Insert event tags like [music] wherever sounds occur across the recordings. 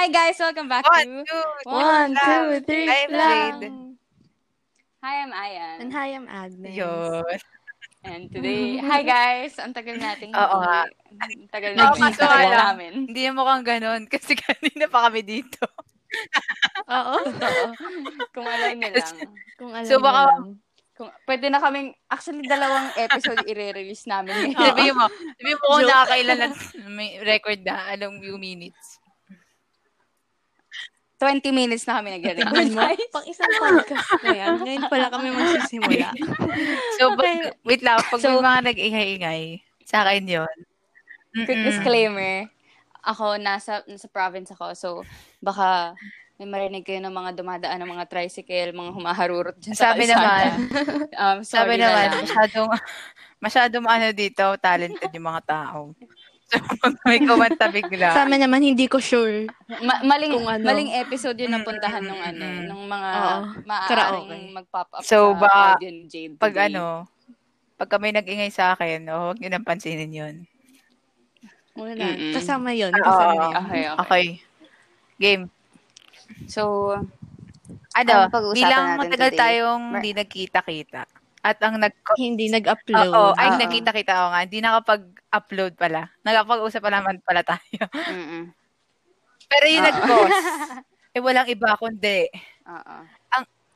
Hi guys, welcome back One, to two, One, two, three, I'm. Jade. Hi, I'm Ayan. And hi, I'm Agnes. Yun. And today, hi [laughs] guys! Ang tagal nating Oo nga. Ang tagal Oo, tagal lang. namin. Hindi mo mukhang ganun kasi [laughs] kanina pa kami dito. Oo. [laughs] Totoo. Kung alam niyo lang. Kung alam So, so, baka- lang. Kung, pwede na kaming, actually, dalawang episode i-release namin. Sabihin mo, sabihin mo kung nakakailan na may record na, anong few minutes. 20 minutes na kami nag-record. mo, pang isang podcast na yan. Ngayon pala kami magsisimula. [laughs] So, Okay. pag, wait lang, pag So- may mga nag-ingay-ingay, sa akin yun. Quick Mm-mm. disclaimer, ako, nasa, nasa province ako, so baka may marinig kayo ng mga dumadaan ng mga tricycle, mga humaharurot dyan sa Sabi kalsada. naman, [laughs] Um, sorry sabi na naman, lang. masyadong, masyadong ano dito, talented yung mga tao. Pag may kumanta bigla, Sa amin naman, hindi ko sure. Ma- maling, Kung ano. maling episode yun na Mm, puntahan mm, nung ano, nung mga Oo, maaaring karaoke. mag-pop up So, sa baka audio ni Jade pag today. ano, pag may nag-ingay sa akin, oh, huwag nyo nang pansinin yun. Wala. Mm-mm. Kasama yun. Oo. Kasama yun. Okay, okay. Okay. Game. So, Ano, Anong pag-uusapan bilang natin matagal today? tayong Mer- hindi nagkita-kita. At ang nag Hindi nag-upload. Oo, ay Oo. nagkita-kita ako nga. Hindi nakapag-upload pala. Nakapag-usap pa naman pala tayo. mm Pero yung Oo. nag-post, eh walang iba kundi, Oo.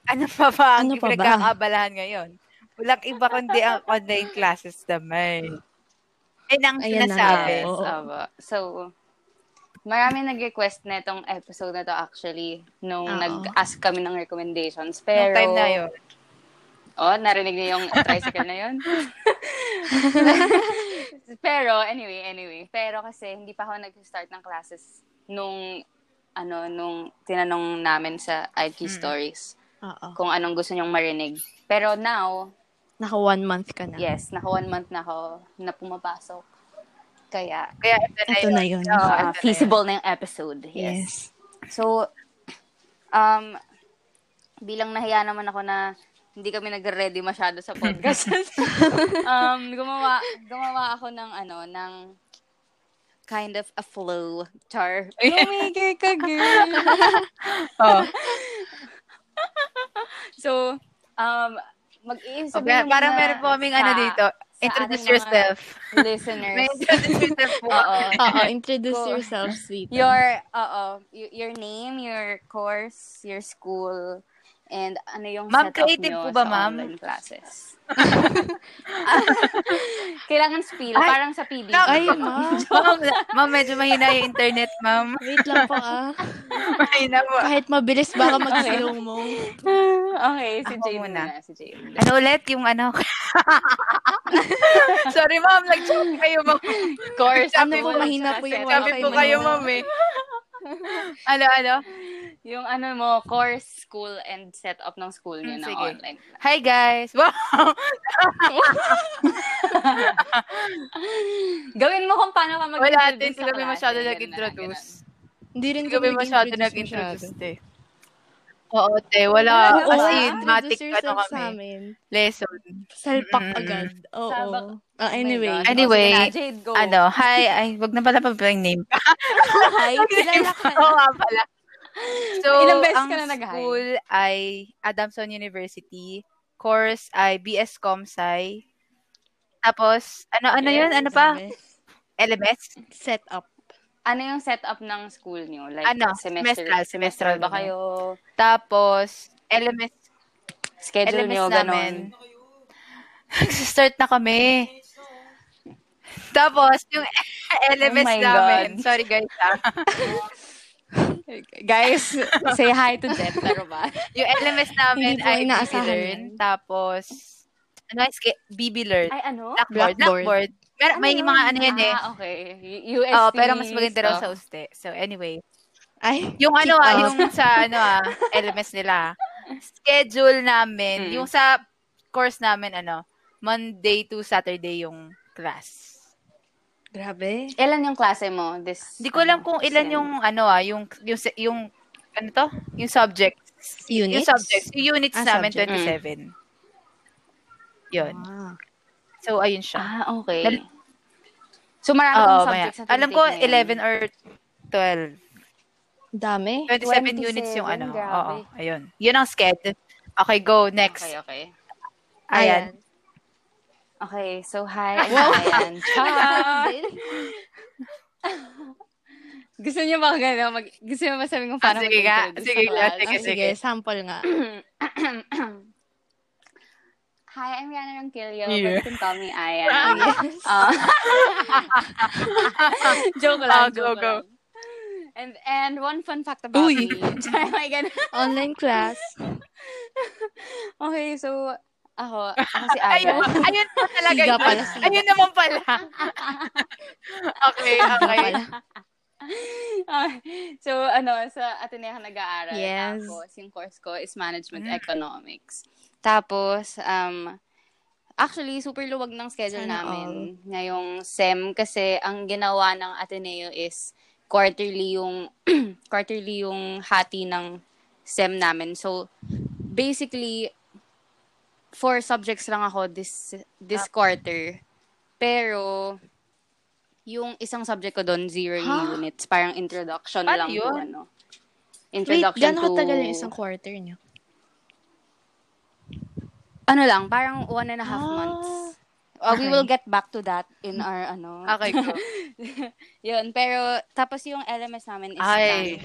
ano pa ba ang Ano pa ba? pinagkakabalahan ngayon? Walang iba kundi ang online classes naman. Eh, nang Ayan na sinasabi. nga. Yes, aba. So, marami nag-request na itong episode na to actually nung Oo. nag-ask kami ng recommendations. Nung Pero, time na yun. Oh, narinig niyo yung tricycle na yun? [laughs] pero, anyway, anyway. Pero kasi, hindi pa ako nag-start ng classes nung, ano, nung tinanong namin sa IQ Mm. Stories Oo. kung anong gusto niyong marinig. Pero now, Naka one month ka na. yes, naka one month na ako na pumapasok. Kaya, Kaya ito na Ito yun. na yun. Ito na yun. feasible na yung episode. Yes. Yes. So, um, bilang nahiya naman ako na hindi kami nag-ready masyado sa [laughs] podcast. [laughs] um, gumawa, gumawa ako ng ano, ng kind of a flow. Char. Tumigil ka, girl. [laughs] Oh. so, um, mag-iisip Okay, parang meron po kaming ano dito. Introduce yourself. listeners. May introduce yourself po. Oo. Oo, introduce yourself, sweet. Your, oo, your name, your course, your school, and ano yung Ma'am, setup creative nyo po ba, sa ma'am? online classes. [laughs] Kailangan spiel, Ay, parang sa PBB. Ay, [laughs] ma'am, ma'am, medyo mahina yung internet, ma'am. Wait lang po ah. [laughs] mahina po. Kahit mabilis, baka mag-slow mo. okay, si Ako Jade muna. muna. Si Jade. Ano ulit yung ano? Sorry, ma'am. Nag-joke kayo, ma'am. Course. Ano sabi po, mahina po yung Sabi wifi po kayo, ma'am, eh. [laughs] Ano, ano? [laughs] Yung ano mo, course, school, and setup ng school nyo Hmm, na sige. online. Hi, guys. [laughs] Wow! Gawin mo kung paano ka mag-introduce Wala din. sa Hindi kami klase. masyado nag-introduce. Hindi rin kami masyado nag-introduce te. Oo, te. Wala. Oo, Kasi, ah. matic, Introduce ano kami. Lesson. Salpak Mm-mm. agad. Oo. Sabak. Ah, Oh my anyway. God. Anyway, Oh, Jade, go. Ano, hi. Ay, wag na pala pa yung name. [laughs] Hi, kilala ka na. Oo pala. So, Ilang beses ang ka na nag-hi? school ay Adamson University. Course ay BS Comsci. Tapos, ano, ano yun? Ano pa? LMS? Setup. Ano yung setup ng school nyo? Like, Ano, semester, semestral, semestral ba kayo? Tapos, LMS, Schedule LMS nyo, namin. ganon. [laughs] Start na kami. Tapos, yung LMS [laughs] Oh namin. God. Sorry guys. ah. [laughs] Guys, say hi to Jet. Pero ba? [laughs] yung LMS namin ay BB inaasahan Learn. Tapos, ano, ske- BB Learn. Ay, ano? Blackboard. Blackboard. Blackboard. Pero may yun? mga ano yan eh. Ah, okay. UST Oo, pero mas maganda raw sa uste. So, anyway. Ay, Yung ano ah, yung sa ano ah, LMS nila. Schedule namin, Mm. yung sa course namin ano, Monday to Saturday yung class. Grabe. Ilan yung klase mo? This, Hindi ko alam kung ilan yung ano ah, yung yung se- yung ano to? Yung subjects. Yung Units? subjects, yung units Ah, namin subject. 27. Yun. Ah. So ayun siya. Ah, okay. Nal- so, marami Oo, kong maya. subjects na Alam ko tinitake ngayon. 11 or 12. Dami. 27, units yung 27, ano. grabe. Oo, ayun. Yun ang sked. Okay, go. Next. Okay, okay. Ayan. Okay, so hi, [laughs] I'm. Ciao! [laughs] Gusto niyo ba gano'n? Mag, gusto niyo ba sabihin kung Ah, paano sige mag-introduce Sige sa nga. class? Sige, Ah, sige, sample nga. [clears throat] Hi, I'm Rihanna Ronquillo, Yeah. but you can call me Ayan. Uh, [laughs] joke lang, Ah, go, joke go. lang. And and one fun fact about Uy. me. Sorry, my. Online class. Okay, so ako, ako si [laughs] Ayun, Ayan. ayun po talaga. Siga pala, siga. Ayun naman pala. [laughs] okay, okay. So, ano, sa Ateneo nag-aaral. Yes. Tapos, yung course ko is Management Mm. Economics. Tapos, um, actually, super luwag ng schedule Sana namin ngayong SEM kasi ang ginawa ng Ateneo is quarterly yung [clears throat] quarterly yung hati ng SEM namin. So, basically, four subjects lang ako this this quarter. Pero, yung isang subject ko doon, zero Huh? units. Parang introduction Paano lang to, yun? ano. Wait, Introduction gano'n to... katagal yung isang quarter niyo? Ano lang, parang one and a half Ah, months. Uh, We okay. will get back to that in our, ano. Okay, [laughs] yun, pero, tapos yung LMS namin is Ay.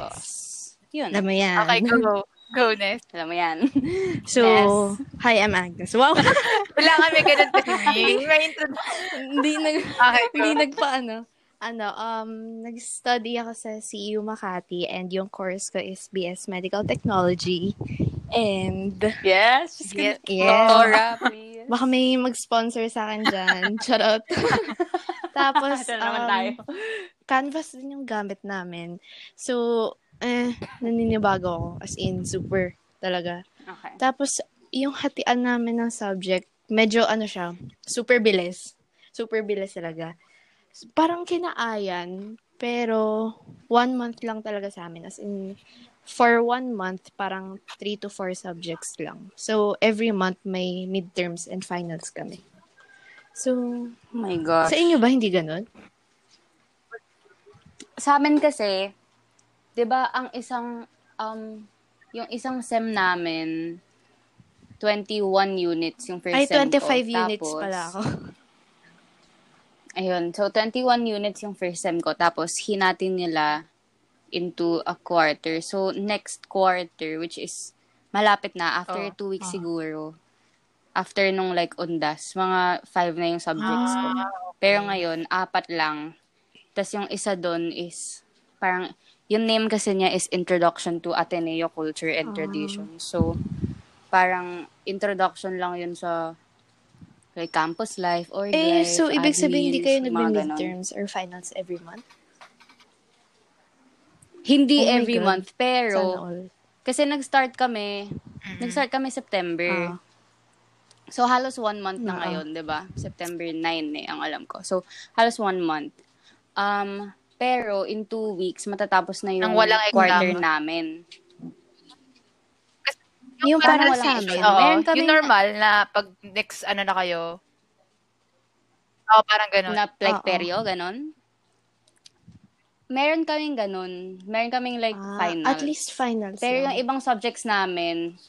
Yun. Alam mo yan. Okay, go. Go, Ness. Alam mo yan. [laughs] So, Yes. hi, I'm Agnes. Wow. [laughs] Wala kami ganun [laughs] kasi. May intro- hindi nag, Okay, hindi nagpaano. Ano, um, nag-study ako sa CU Makati and yung course ko is BS Medical Technology. And, yes. Just Yes. yes. Laura, please. Baka may mag-sponsor sa akin dyan. Tapos, Ito na naman um, tayo. canvas din yung gamit namin. So, eh, naninibago ako. As in, super talaga. Okay. Tapos, yung hatian namin ng subject, medyo ano siya, super bilis. Super bilis talaga. Parang kinaayan, pero one month lang talaga sa amin. As in, for one month, parang three to four subjects lang. So, every month may midterms and finals kami. So, Oh my gosh. sa inyo ba hindi ganun? sa amin kasi, 'di ba, ang isang um yung isang SEM namin 21 units yung first Ay, SEM 25 ko. units Tapos, pala ako. Ayun, so 21 units yung first SEM ko tapos hinatin nila into a quarter. So next quarter which is malapit na after Oh, two weeks oh. siguro. After nung like undas, mga five na yung subjects ko. Ah, Pero ngayon, apat lang. Tapos yung isa doon is, parang, yung name kasi niya is Introduction to Ateneo Culture and Ah. Tradition. So, parang introduction lang yun sa like campus life or Eh, life, so ibig sabihin hindi kayo nagbe-midterms or finals every month? Hindi Oh every God. month, pero kasi nag-start kami, nag-start kami September. Ah. So, halos one month na Oo. ngayon, di ba? September 9 eh, ang alam ko. So, halos one month. Um, pero, in two weeks, matatapos na yung walang exam. quarter namin. Yung parang parang walang sa exam. Oo, Meron kaming- yung normal na pag next ano na kayo. Oo, parang ganun. Na like Oo. peryo, ganon. Meron kaming ganon. Meron kaming like Ah, final. At least finals. Pero yung lang. ibang subjects namin,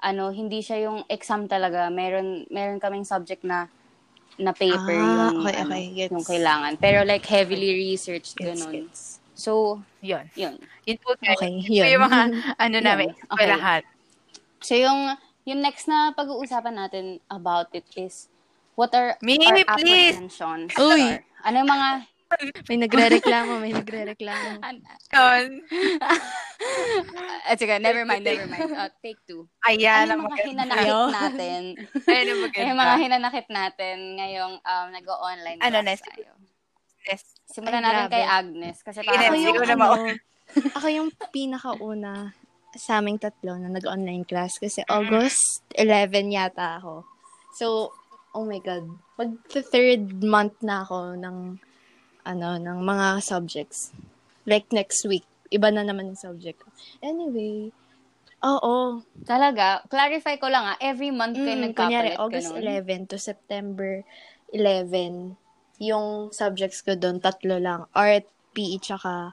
ano, hindi siya yung exam talaga. Meron meron kaming subject na na paper Ah, yung okay, ano, okay, gets. yung kailangan. Pero like heavily researched Gets, ganon. gets. So, Yun. yun. Yun po. Okay, Yun yun. yung mga [laughs] ano namin. Okay. lahat. So yung yung next na pag-uusapan natin about it is what are Me, our please. apprehensions? Uy. or Ano yung mga May nagre-reklamo, may nagre-reklamo. Yun. Ah, sige, never mind, never mind. Uh, take two. Ayan ano ang yung mga hinanakit Ayo. natin? Ayan Ano maganda. yung mga hinanakit natin ngayong um, nag-online Ano, class Nes? tayo? Yes. Simulan Ay, natin grabe. kay Agnes. Kasi parang Ako yung, ano, ako yung pinakauna sa aming tatlo na nag-online class kasi August 11 yata ako. So, oh my God. Mag third month na ako ng ano, ng mga subjects. Like next week. Iba na naman yung subject. Anyway, oo. talaga, clarify ko lang ah, every month kayo Mm, kunyari, nagkapalit. August ganun? 11 to September 11, yung subjects ko doon, tatlo lang. Art, PE, tsaka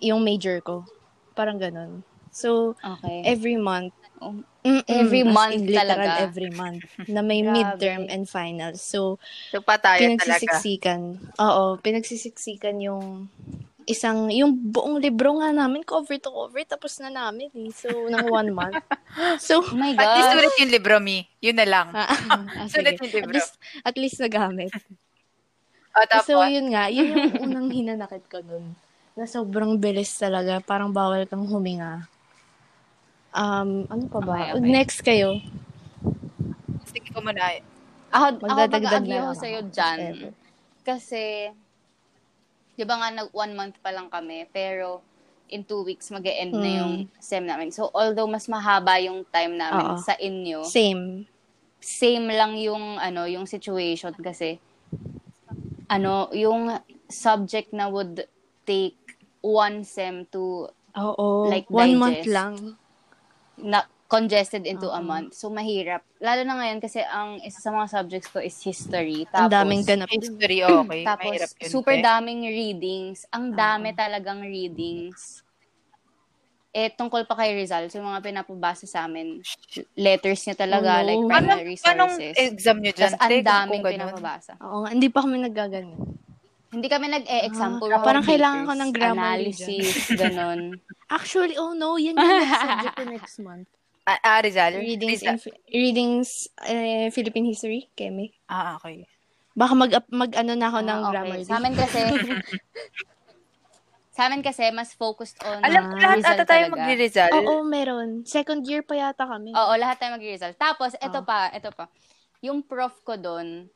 yung major ko. parang ganun. So, Okay. every month, Oh, mm-mm, Every month in, talaga. every month, [laughs] na may midterm and finals. So, So, patayan talaga. pinagsisiksikan. Oo, pinagsisiksikan yung isang, yung buong libro nga namin, cover to cover, tapos na namin eh. So, ng one month. [laughs] So, oh my At least God. ulit yung libro, Mi. Yun na lang. [laughs] ah, ah, Sulit sige. yung libro. At least, at least nagamit. O, tapos, So, yun nga, yun yung unang hinanakit ko nun. Na sobrang bilis talaga. Parang bawal kang huminga. Um, ano pa ba? Okay, okay. Next kayo. sige ko muna. Ako, ako Magdadagdag mag-agree na ako sa'yo ako, dyan. whatever. Kasi, di ba nga, nag one month pa lang kami, pero in two weeks, mag end na Hmm. yung SEM namin. So, although mas mahaba yung time namin Oo. sa inyo, Same. same lang yung, ano, yung situation kasi, ano, yung subject na would take one SEM to Oo. Like, one digest. month lang. Na congested into a Oo. month. So, mahirap. Lalo na ngayon kasi ang isa sa mga subjects ko is history. Ang Tapos, daming ganap. History, [clears throat] okay. Tapos, Mahirap yun. super te. daming readings. Ang dami talagang readings. Eh, tungkol pa kay Rizal, so yung mga pinapabasa sa amin, letters niya talaga, Oh, no. like Paano, primary paanong sources. exam nyo dyan? Tapos, ang daming pinapabasa. Oo hindi pa kami naggaganyan. Hindi kami nag-e-exam, Ah, parang papers, kailangan ko ng Grammarly Analysis, ganun. [laughs] Actually, oh no, yan yung next subject ko next month. Ah, ah, Rizal? Readings, Rizal. in, readings eh, Philippine history, Kemi. Ah, okay. Baka mag, mag ano na ako ng Ah, grammar. Sa amin kasi, [laughs] sa amin kasi, mas focused on Alam ko ah, lahat Rizal ata tayo magre-Rizal. Oo, meron. Second year pa yata kami. Oo, lahat tayo mag-result. Tapos, ito Oh. pa, ito pa. Yung prof ko doon,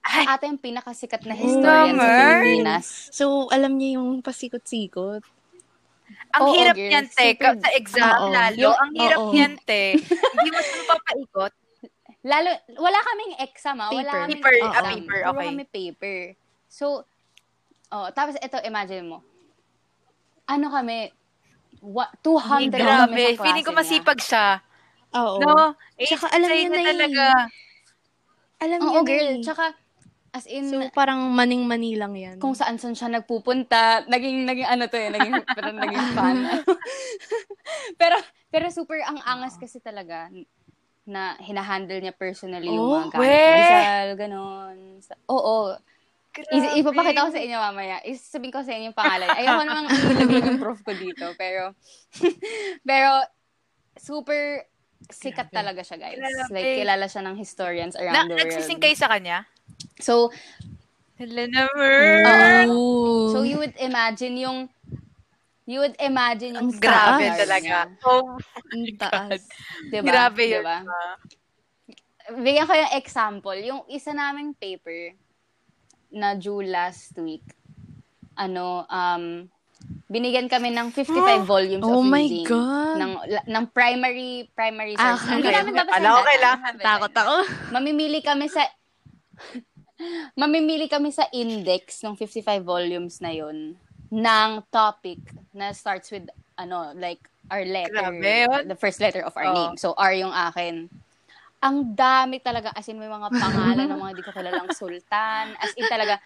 Ay. ata yung pinakasikat na historian sa Naman. Pilipinas. So, alam niyo yung pasikot-sikot. Ang Oo, hirap niyan, te. Super- Sa exam, Oo. lalo. Yung- ang hirap oo. niyan, te. [laughs] Hindi mo siya mapapaikot. Lalo, wala kaming exam, ah. Wala kaming Paper, exam. ah, paper, okay. kami paper. So, oh, tapos ito, imagine mo. Ano kami, wa, 200 kami Grabe. sa klase Feeling ko niya. masipag siya. Oo. No? Eh, Tsaka alam niya na na talaga. Alam Oo, niyo na girl. eh. Tsaka, as in, So, parang maning-mani lang yan. kung saan-saan siya nagpupunta. Naging, naging ano to eh, naging, [laughs] pero naging fan. [laughs] pero, pero super ang angas kasi talaga na hinahandle niya personally yung Oh, mga gamit Rizal, ganon. Oo. Grabe. I- ipapakita ko sa inyo mamaya. Isasabihin ko sa inyo yung pangalan. Ayoko namang [laughs] ilaglag yung prof ko dito. Pero, pero, super sikat talaga siya, guys. Grabe. Like, kilala siya ng historians Na, around the world. nagsising kayo sa kanya? So, Hello naman. Oo. So, you would imagine yung, you would imagine yung Ang Grabe taas. talaga. Oh, Ang taas. Diba? grabe yun. Diba? ah. Bigyan ko yung example. Yung isa naming paper na due last week, ano, um, binigyan kami ng 55 [gasps] volumes Oh of my reading. God. Ng, ng primary, primary Ah, source. Hindi okay. namin babasahin Alam ko kailangan. Takot ako. Mamimili kami sa [laughs] mamimili kami sa index ng 55 volumes na yon ng topic na starts with ano like our letter. Grabe, the first letter of our Oh. name. So R yung akin. Ang dami talaga as in may mga pangalan ng mga di ko kilalang sultan as in talaga.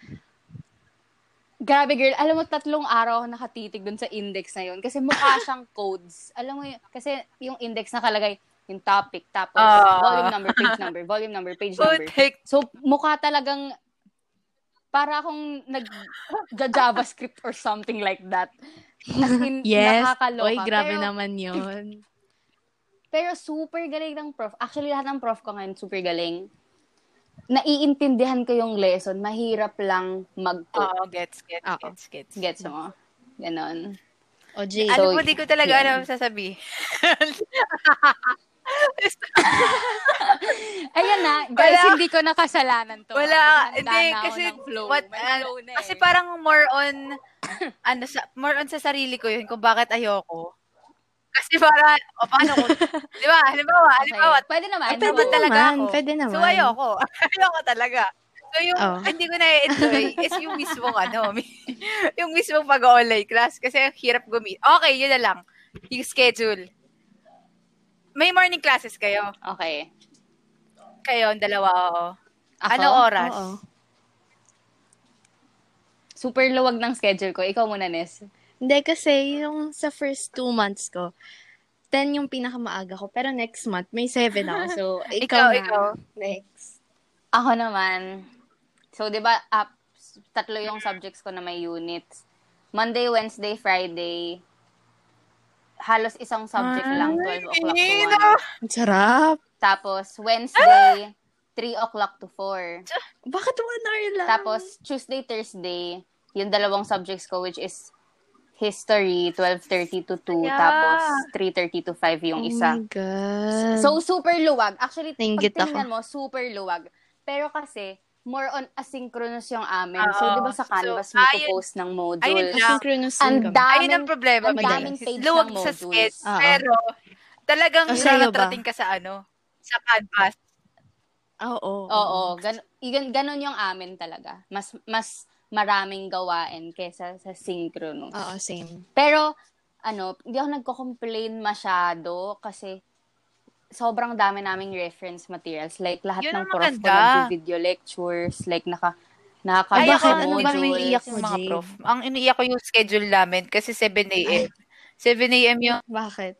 Grabe girl, alam mo tatlong araw ako nakatitig dun sa index na yun. Kasi mukha siyang codes. Alam mo yun, kasi yung index nakalagay yung topic, tapos Ah. volume number, page number, volume number, page number. Putik. So, mukha talagang para akong nag-JavaScript or something like that. As in, Yes. nakakaloka. Oy, grabe pero, naman yun. [laughs] Pero super galing ng prof. Actually, lahat ng prof ko ngayon super galing. Naiintindihan ko yung lesson. Mahirap lang mag-code. Oo, gets, gets, Oo. gets, gets. Gets mo? Ganon. O, Jay. Ano So, po, di ko talaga yun. alam sasabihin. [laughs] [laughs] Ayan na. Guys, Wala. hindi ko nakasalanan to. Wala, hindi, kasi, flow. what, flow na kasi eh. parang more on, ano, sa, more on sa sarili ko yun, kung bakit ayoko. Kasi para, o paano kung, [laughs] di ba, halimbawa, Okay. halimbawa, Pwede naman. Ah, pwede Go. talaga naman, ako. pwede naman. So, ayoko. [laughs] ayoko talaga. So, yung Oh. hindi ko na-enjoy is yung mismong, ano, yung mismong pag-online class. Kasi hirap gumit. Okay, yun na lang. Yung schedule. May morning classes kayo. Okay. Kayo, ang dalawa, oo. Ako? Anong oras? Oo. Super luwag ng schedule ko. Ikaw muna, Nes. Hindi, kasi yung sa first two months ko, 10 yung pinakamaaga ko. Pero next month, may 7 ako. So, [laughs] ikaw, Ikaw, na. ikaw. Next. Ako naman, so 'di ba up tatlo yung subjects ko na may units. Monday, Wednesday, Friday. Halos isang subject lang, 12 o'clock to 1. Ang sarap. Tapos Wednesday, 3 o'clock to 4. Bakit one hour lang? Tapos Tuesday, Thursday, yung dalawang subjects ko which is history 12:30 to 2 Yeah. tapos 3:30 to 5 yung oh isa. my God. So super luwag. Actually, Nainggit pag tingnan mo, super luwag. Pero kasi more on asynchronous yung amin. So, Oo. 'di ba sa Canvas So, mo ayun- post ng ayun module. lang. Synchronous Ang daming Ayun ang problema. ang daming page Luwag ng sa modules. sketch. Oo. Pero, talagang O, sa'yo ba? naratrating ka sa ano, sa canvas. Oo. Oo, gan- gan- ganun yung amin talaga. Mas mas maraming gawain kesa sa synchronous. Oo, same. Pero, ano, hindi ako nagko-complain masyado kasi sobrang dami naming reference materials. Like, lahat Yun ng prof ko nag-video lectures. Like, naka, Ay, nakaka bakit? Ano ba may iyak mo, Yung mga prof. Ang iniiyak ko yung schedule namin kasi 7 a.m. 7 a.m. yung Bakit?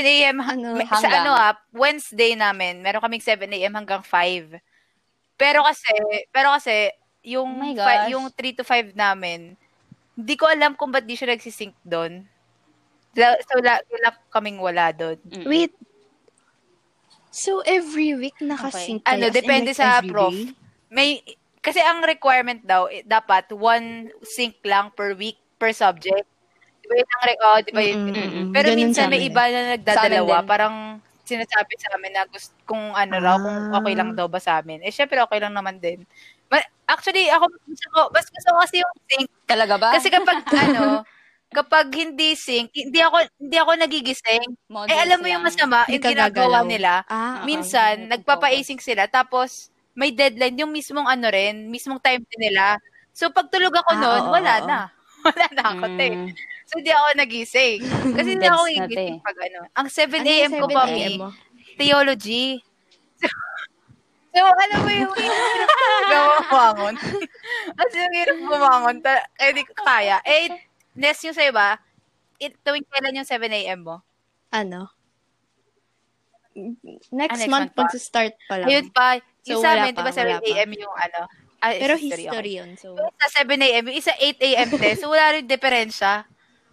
7 a.m. Ano, may- sa hanggang? ano ah, Wednesday namin, meron kaming 7 a.m. hanggang 5. Pero kasi, pero kasi, yung, Oh fi- yung 3 to 5 namin, hindi ko alam kung ba't di siya nagsisync doon. So, so la, wala kaming wala doon. Wait. So, every week nakasync kayo? Ano, As in, depende like, sa prof. day? May, kasi ang requirement daw, eh, dapat one sync lang per week, per subject. Di ba yun ang, re- oh, di ba yun? Pero Ganun minsan sa may iba na nagdadalawa, parang sinasabi sa amin na gusto, kung ano raw, kung Ah. okay lang daw ba sa amin. Eh, syempre okay lang naman din. Actually, ako, gusto ko, mas gusto ko kasi yung sync. Talaga ba? Kasi kapag, [laughs] ano, kapag hindi sync, hindi ako, hindi ako nagigising. Modules Eh, alam mo yung masama, yung ka ginagawa nila, Ah, minsan, okay. nagpapa-async sila, tapos, may deadline, yung mismong ano rin, mismong time din nila. So, pag tulog ako Ah, noon, oo, wala oo. na. [laughs] Wala na ako, te. Mm. So, hindi ako nagising. Kasi hindi ako na, gigising te. pag ano. Ang 7 Ano yung a.m. ko 7 pa, mo? theology. So, [laughs] so alam mo yung hirap bumangon. [laughs] Kasi yung hirap bumangon, ta- eh, di ko kaya. Eh, next yung sa'yo ba, it, tuwing kailan yung 7 a.m. mo? Ano? Next, next month, month pa. pag-start pa lang. Ayun pa, yung So, sa wala amin, di pa, ba 7 wala pa. a.m. yung ano? Ah, Pero history, history, okay. yun. So, Yung isa 7 a.m., yung isa 8 a.m. te. So, wala rin diferensya.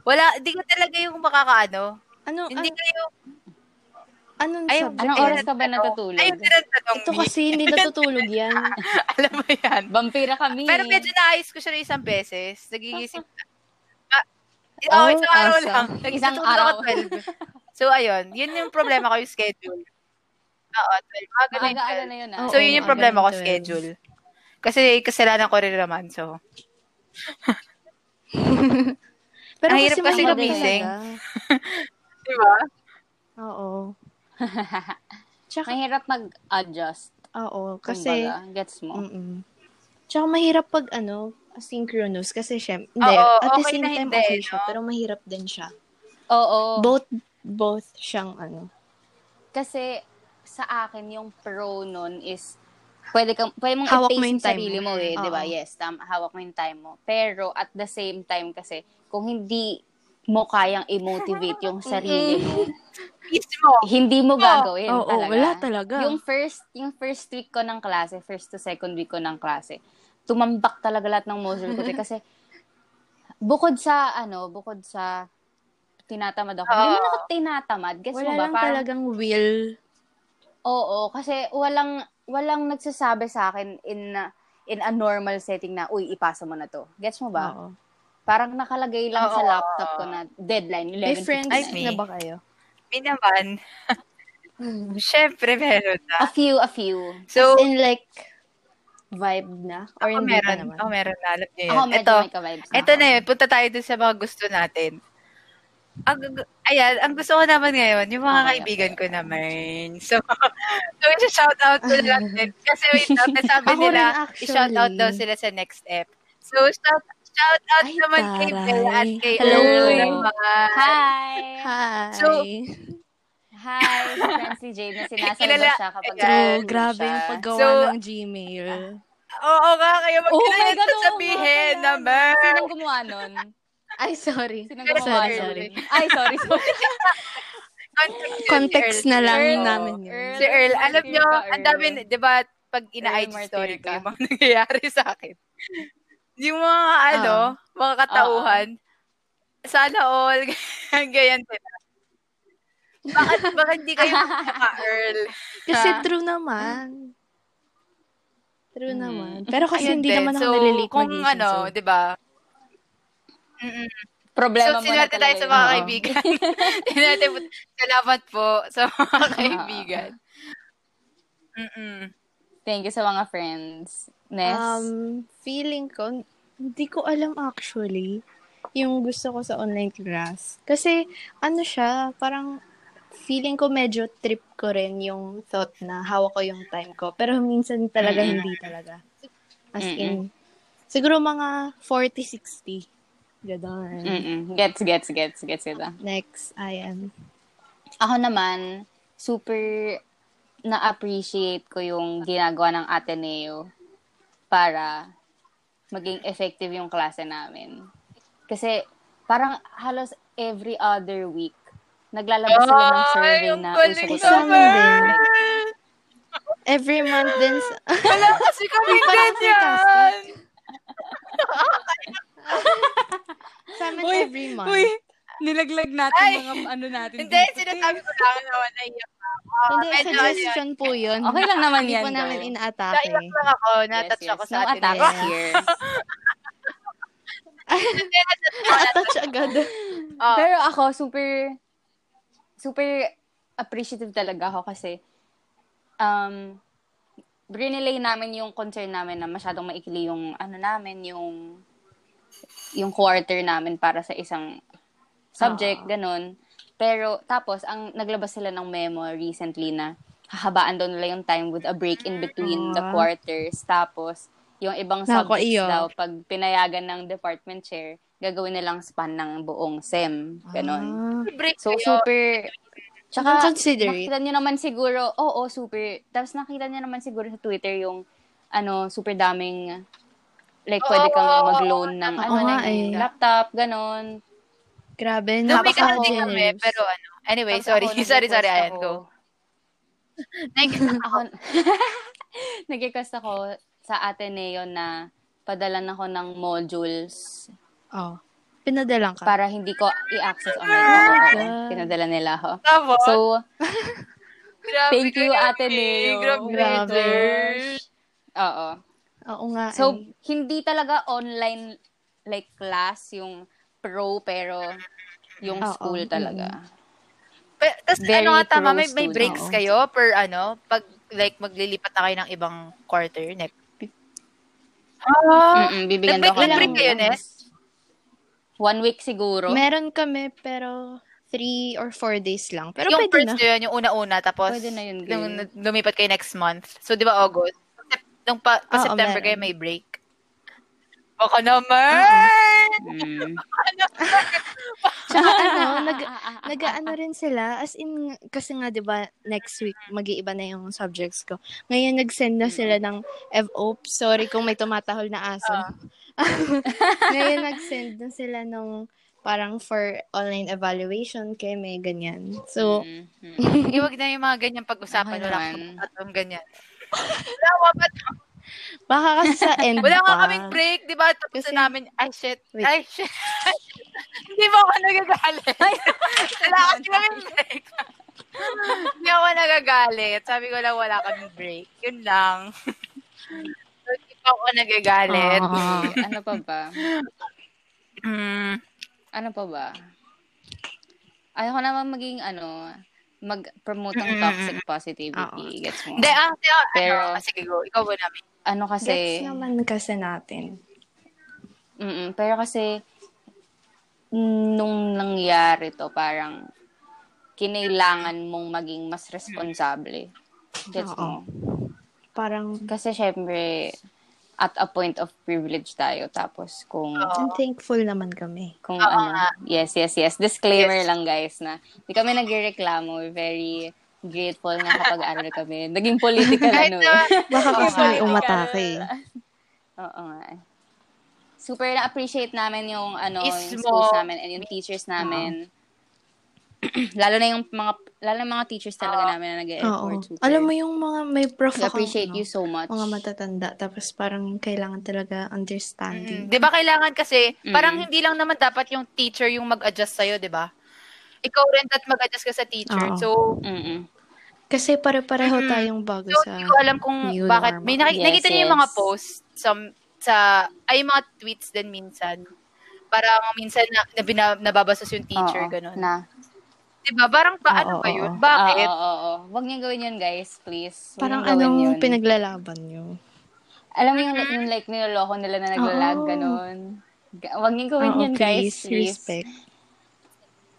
Wala, di ka talaga yung makakaano. ano, Hindi an- kayo, anong ay, subject? Anong oras ka ba tanong. natutulog? Ang tanong, Ito kasi hindi natutulog yan. [laughs] Alam mo yan. Vampira kami. Pero medyo naayos ko siya ng isang beses. Nagigising. Ah, [laughs] Oh, oh, isang araw asa. lang. Isang Nagising araw. ako 12. So, ayun. Yun yung problema ko yung schedule. Oo, 12. Mga ganun Maaga-aga yung na yun ah. Oo, So, yun yung problema ko, yung 12. schedule. Kasi kasalanan ko rin naman, so. [laughs] Pero Ang hirap kasi gumising. [laughs] Di ba? Oo. Tsaka, Mahirap mag-adjust. oo. Kasi, Kumbaga, gets mo? mm Tsaka mahirap pag ano, asynchronous. Kasi syempre, hindi. Oo, at the okay same na time, hindi, okay siya. no? Pero mahirap din siya. Oo. Both, both siyang ano. Kasi sa akin, yung pro nun is, pwede, kang, pwede mong Hawak mo i-pace yung sarili mo. mo eh, di ba? Yes, tam, hawak mo yung time mo. Pero at the same time kasi, kung hindi mo kayang i-motivate yung [laughs] sarili mo, Mismo. hindi mo gagawin Oo, talaga. wala talaga. Yung first, yung first week ko ng klase, first to second week ko ng klase, tumambak talaga lahat ng module ko. [laughs] kasi, bukod sa, ano, bukod sa tinatamad ako. Hindi naman ako tinatamad. Guess Wala mo ba? lang Parang, talagang will. Oo, kasi walang walang nagsasabi sa akin in in a normal setting na, uy, ipasa mo na to. Gets mo ba? Oo. Parang nakalagay lang sa Oo. laptop ko na deadline, May 11.59. friends Ay, me. na ba kayo? May naman. [laughs] Siyempre, meron na. A few, a few. So, As in like, vibe na? Or ako hindi pa meron. naman? Ako meron na. Alam niyo yan. Ako medyo Ito, may ka-vibes na ito na yun. Punta tayo dun sa mga gusto natin. Ang, ayan, ang gusto ko naman ngayon, yung mga Okay, kaibigan ko naman. So, [laughs] so i-shout out ko na [laughs] natin. Kasi wait lang, sabi nila, i-shout out daw sila sa next ep. So, shout, shout out Ay, naman kay taray. Bella at kay Hello. Naman. Hi! Hi! So, Hi! Francie Jade na sinasalba Kilala- siya kapag. True, grabe siya. yung paggawa So, ng Gmail. Oo nga, kaya Oh my magkailangan God, sasabihin pala. naman. Sinong gumawa nun? Ay, sorry. Sino Pero gumawa sorry, nun? sorry. Ay, sorry, sorry. Context na lang Earl. namin yun. Earl. Si Earl, alam nyo, ang dami, di ba, pag ina-IG story ko, ka. yung mga [laughs] nangyayari sa akin. Yung mga, ano, mga katauhan, sana all, [laughs] ganyan sila. Bakit, bakit hindi kayo magkaka, Earl? Kasi Ha? true naman. True Mm. naman. Pero kasi Ayun hindi din. naman ako so, nalilate kung mag-isip. ano, so, di ba? Mm-mm. Problema so, mo na sinwerte tayo talaga sa mga yun. kaibigan. [laughs] Po. Salamat po sa mga [laughs] kaibigan. Mm-mm. Thank you sa mga friends. Ness? Um, feeling ko, hindi ko alam actually yung gusto ko sa online class. Kasi, ano siya, parang feeling ko medyo trip ko rin yung thought na hawak ko yung time ko. Pero minsan talaga Mm-mm. hindi talaga. As Mm-mm. in, siguro mga 40-60. Ganon. Mm-mm. Gets, gets, gets, gets kita. Next, ayan. Ako naman, super na-appreciate ko yung ginagawa ng Ateneo para maging effective yung klase namin. Kasi parang halos every other week, naglalabas sila ng survey na uso ko Sa din. Every month din, sa- Wala kasi [laughs] kami ganyan! [laughs] sa amin Uy, every month. Uy, nilaglag natin Ay! mga ano natin. Hindi, sinasabi ko lang naman na iyak ako. Hindi, suggestion po yun. Okay lang naman Hindi yan. po namin inaatake. Naiyak lang ako, natouch ako sa no atin. attack Yes. [laughs] here. Na-attach agad. Oh, Pero ako, super, super appreciative talaga ako kasi, um, rinelay namin yung concern namin na masyadong maikli yung, ano namin, yung, yung quarter namin para sa isang subject, Ah. ganun. Pero, tapos, ang naglabas sila ng memo recently na hahabaan daw nila yung time with a break in between the Ah. quarters. Tapos, yung ibang Nako, subjects iyo. daw, pag pinayagan ng department chair, gagawin nilang span ng buong SEM. Ganon. Ah. So, super... Tsaka, nakita nyo naman siguro, oo, super. Tapos nakita nyo naman siguro sa Twitter yung, ano, super daming, like, pwede kang mag-loan ng, ano, ng eh. laptop, ganon. Grabe. Ako- din kami, pero ano. Anyway, Tapos sorry. ako, [laughs] sorry, sorry, ayan, ako- go. Ako, [laughs] [laughs] nag-request ako sa Ateneo na padalan ako ng modules Oh. Pinadalang ka. para hindi ko i-access online. Oo, oo, oo. God. Pinadala nila ako. Tapos, So, [laughs] grabe thank you, kayo, Ateneo. eh. Grabe. Grabe. oo. Oo nga So, eh. hindi talaga online like class yung pro pero yung Oo, school talaga. Tapos Very ano nga tama, may, may breaks Oo. kayo per ano, pag like maglilipat na kayo ng ibang quarter. Next. Ah, Mm-mm, bibigyan daw ako nag-break ng kayo, Ness? One week siguro. Meron kami, pero three or four days lang. Pero yung pwede first na. yun, yung una-una, tapos Pwede na yun, nung lumipat kayo next month. So, di ba August? Nung pa, pa Oo, September meron. kayo may break. Baka naman! Mm. [laughs] Tsaka ano, [laughs] nag, nag-ano rin sila. As in, kasi nga, di ba, next week, mag-iiba na yung subjects ko. Ngayon, nag-send na sila ng FOP. Sorry kung may tumatahol na aso. Ah. [laughs] Ngayon, [laughs] nag-send na sila nung parang for online evaluation kay may ganyan. So, Mm, mm. Iwag na yung mga ganyan pag-usapan. Okay kang atong ganyan. Wala, wala, baka kasi sa end wala nga pa. kaming break, di ba? Tapos Kasi- na namin, ay shit, Wait. ay shit. [laughs] Hindi ba ako nagagalit? wala kasi kaming break. Hindi ako nagagalit. Sabi ko lang wala kaming break. Yun lang. Ako nagagalit. Ah. ano pa ba? Mm. Ano pa ba? Ayoko naman maging ano, mag-promote ng toxic positivity. Gets mo? Hindi, ang pero, Pero- ano, sige go, ikaw ba namin? Ano kasi, Gets naman kasi natin. mm pero kasi, nung nangyari to, parang, kinailangan mong maging mas responsable. Gets Oo. mo? Parang, Kasi syempre, at a point of privilege tayo. Tapos kung. I'm thankful naman kami. kung Oo ano, yes, yes, yes. Disclaimer Yes. lang guys na, hindi kami nagreklamo. We're very grateful na kapag-aral kami. Naging political ano na- eh. [laughs] Baka Oo kasi may umatake. [laughs] Oo nga super na-appreciate namin yung ano, Is yung mo- schools namin and yung teachers namin. [clears throat] lalo na yung mga lalo na mga teachers talaga namin na Oo. nag-effort. super. Alam mo yung mga may prof We appreciate akong, you so much. Mga matatanda. Tapos parang kailangan talaga understanding. Mm, 'Di ba kailangan kasi Mm. parang hindi lang naman dapat yung teacher yung mag-adjust sa'yo, 'di ba? Ikaw rin at mag-adjust ka sa teacher. Oo. So, Mm-mm. Kasi pare-pareho Mm. tayong bago so sa... hindi ko alam kung bakit. normal. May naki- Yes, nakita niyo yung mga yes. posts sa, sa ay mga tweets din minsan. Parang minsan na, na bina- nababastos yung teacher, Oo, ganun. Na. 'Di ba? Parang ba, Oo, ano ba oo, yun? oo. Bakit? Oo, oo, oo. Huwag niyo gawin yun, guys. Please. Huwag Parang anong yun. pinaglalaban nyo? Alam mo yung, yung like niloloko nila na naglalag, Oo. ganun. Ga- Huwag niyo gawin Oo, yun, guys. please, respect.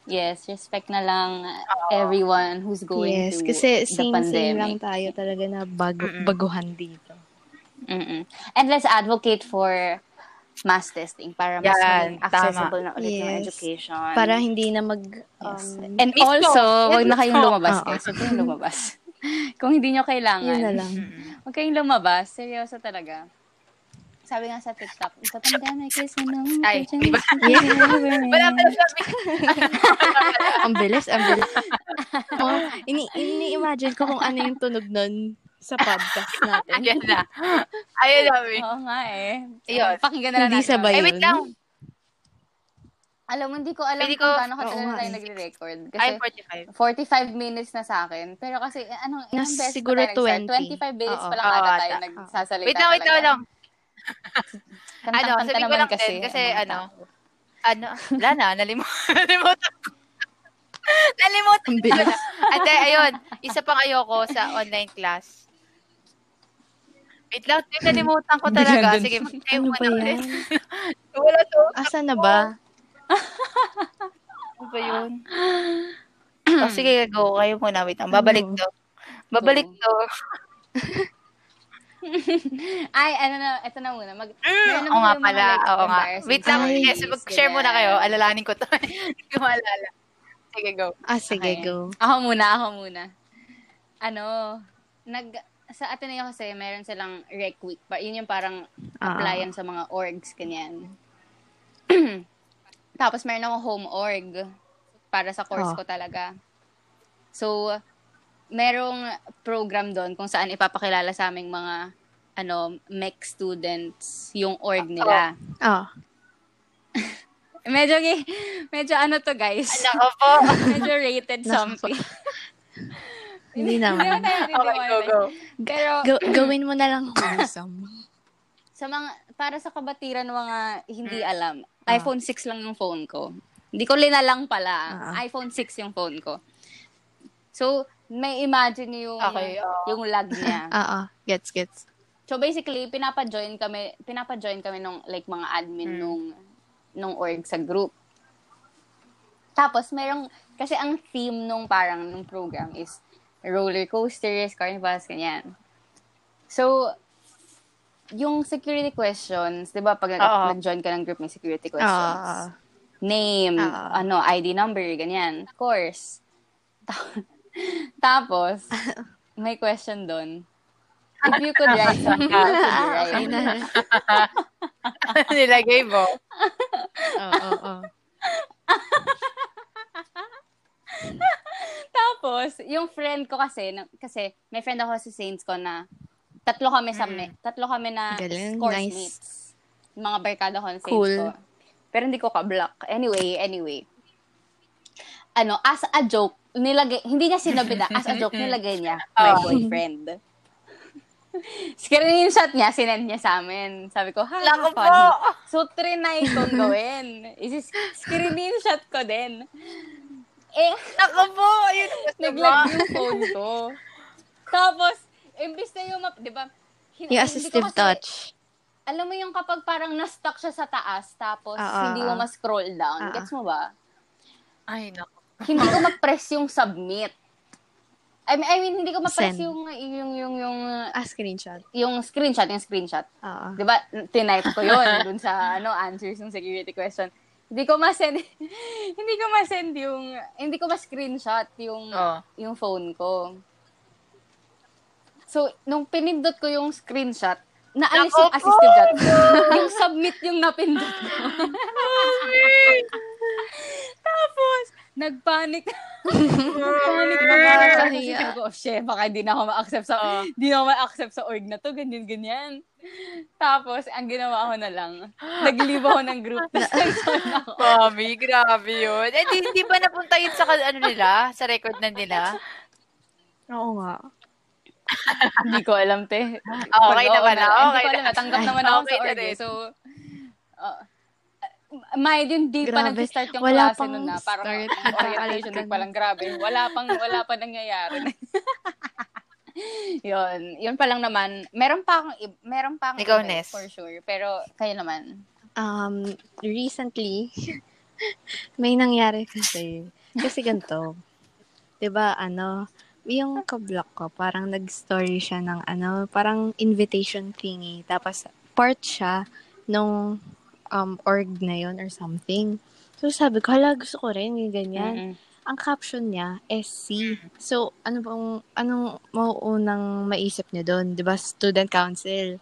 Yes, respect na lang everyone who's going Yes, through kasi the same-same pandemic. lang tayo talaga na bago, baguhan dito. Mm-mm. And let's advocate for mass testing para mas Yan, maging accessible na ulit yung Yes. education. Para hindi na mag... Yes. Um, And Mismo. also, wag na kayong lumabas, Oo. guys. Huwag kayong [laughs] lumabas. Kung hindi nyo kailangan, yun na lang. huwag kayong lumabas. Seryoso talaga. Sabi nga sa TikTok, the pandemic is a no Ay, di ba? [laughs] Yeah. [laughs] Wala pala sabi. ang bilis, ang bilis. oh, ini, ini-imagine ko kung ano yung tunog nun sa podcast [laughs] natin. Ayan na. Ayun na. Oo nga eh. Ayun. Pakinggan na lang Hindi natin. sabay Ay, yun. wait lang. Alam mo, hindi ko alam Hindi kung ko- oo katagal na nga tayo eh. nagre-record. Ay, Kasi 45. 45 minutes na sa akin. Pero kasi, eh, ano, ilang Nas- beses siguro pa tayo nag-start? 20. 25 minutes Oo. pa lang Oo, ata ata. tayo nagsasalita Wait lang, wait lang, talaga. wait lang. [laughs] Ano, sabi ko lang kasi. din, kasi ano, tao. ano, wala na, nalimut, [laughs] nalimutan ko. nalimutan ko na. Ate, ayun, isa pang ayoko sa online class. Wait lang, nalimutan ko talaga. Sige, mag-tayo Ano na ulit. [laughs] Wala to. Asa na ba? Ano ba yun? [clears throat] oh, sige, go. Kayo muna. Wait lang. Babalik Ano? to. Babalik to. [laughs] Ay, ano na, ito na muna. Mag, Mm, oo nga pala. like, Oo nga. Wait lang. Ay. Yes, mag-share muna kayo. Alalanin ko to. [laughs] Hindi ko maalala. Sige, go. Ah, sige, Okay. go. Ako muna, ako muna. Ano, nag, sa Ateneo kasi, meron silang rec week. Pa, yun yung parang Ah. applyan sa mga orgs, kanyan. [clears throat] Tapos meron akong home org para sa course Oh. ko talaga. So, merong program doon kung saan ipapakilala sa aming mga ano, MEC students yung org nila. Ah, [laughs] Medyo, gi- medyo ano to guys. Nako po. [laughs] medyo rated something. [laughs] hindi Hindi naman. naman tayo Okay, go, go. Pero, Ga- gawin mo na lang wholesome. [coughs] sa mga, para sa kabatiran mga hindi alam, Ah. iPhone 6 lang yung phone ko. Hindi ko linalang pala. Ah. iPhone 6 yung phone ko. So, may imagine yung, Okay, oo. yung lag niya. [laughs] Ah, ah. Gets, gets. So basically, pinapa-join kami, pinapa-join kami nung like mga admin Mm. nung nung org sa group. Tapos merong kasi ang theme nung parang nung program is roller coasters, carnivals, ganyan. So yung security questions, 'di ba pag nag- nag-join ka ng group may security questions. Ah, Name, Oo. ano, ID number, ganyan. Of course. Ta- [laughs] Tapos [laughs] may question doon. If you could write [laughs] something, what would you write? Nilagay mo. Oo, oo, oo. Tapos, yung friend ko kasi, na- kasi may friend ako sa Saints ko na tatlo kami sa me, tatlo kami na Galing, course nice. mates. Mga barkada ko sa Saints Cool. ko. Pero hindi ko ka-block. Anyway, anyway. Ano, as a joke, nilagay, hindi niya sinabi na, as a joke, nilagay niya, [laughs] my Oh. boyfriend. [laughs] Screenshot niya, sinend niya sa amin. Sabi ko, ha, Lako po. funny. So, trinay kong gawin. [laughs] Is screenshot ko din. Eh, [laughs] Nako po. Ayun naglag yung phone ko. Tapos, imbis na yung map, di ba? Hin- Yung hindi assistive ko kasi- touch. Alam mo yung kapag parang na-stuck siya sa taas, tapos Ah, ah, hindi mo ah. ma-scroll down. Ah, ah. Gets mo ba? Ay, nako. Hindi ko ma-press yung submit. I mean, I mean hindi ko ma-press Send. yung, yung, yung, yung, Ah, screenshot. yung screenshot, yung screenshot. Oo. Di ba? Tinype ko yun dun sa, ano, answers ng security question. Hindi ko ma-send, [laughs] hindi ko ma-send yung, hindi ko ma-screenshot yung, Oo. yung phone ko. So, nung pinindot ko yung screenshot, naalis Nako [laughs] yung assistive chat. yung submit submit yung napindot ko. [laughs] Tapos, nagpanic. [laughs] nagpanic na nga. Kasi Kaya. sabi ko, oh, shit, baka hindi na ako ma-accept sa, hindi na ako ma-accept sa org na to, ganyan, ganyan. Tapos, ang ginawa ko na lang, nag-leave ako ng group. [laughs] Tapos, nag-join ako. Mami, grabe yun. Eh, di, di ba napunta yun sa, ano nila, sa record na nila? Oo nga. Hindi ko alam, te. Ah, okay Pag- naman na, Hindi okay ko alam, na. natanggap naman [laughs] ako okay sa na org. So, uh, Mind yun, di pa Grabe. nag-start yung Wala klase nun na. Parang start. [laughs] orientation week pa lang. Grabe. Wala pang, wala pa nangyayari. [laughs] yun. Yun pa lang naman. Meron pa akong, meron pa akong Ikaw, Ness. for sure. Pero, kayo naman. Um, recently, [laughs] may nangyari kasi. Kasi ganito. 'Di ba ano, yung kablock ko, parang nag-story siya ng ano, parang invitation thingy. Tapos, part siya nung um, org na yon or something. So, sabi ko, hala, gusto ko rin, yung ganyan. Mm-mm. Ang caption niya, SC. So, ano bang, anong mauunang maisip niyo doon? 'Di ba Student Council.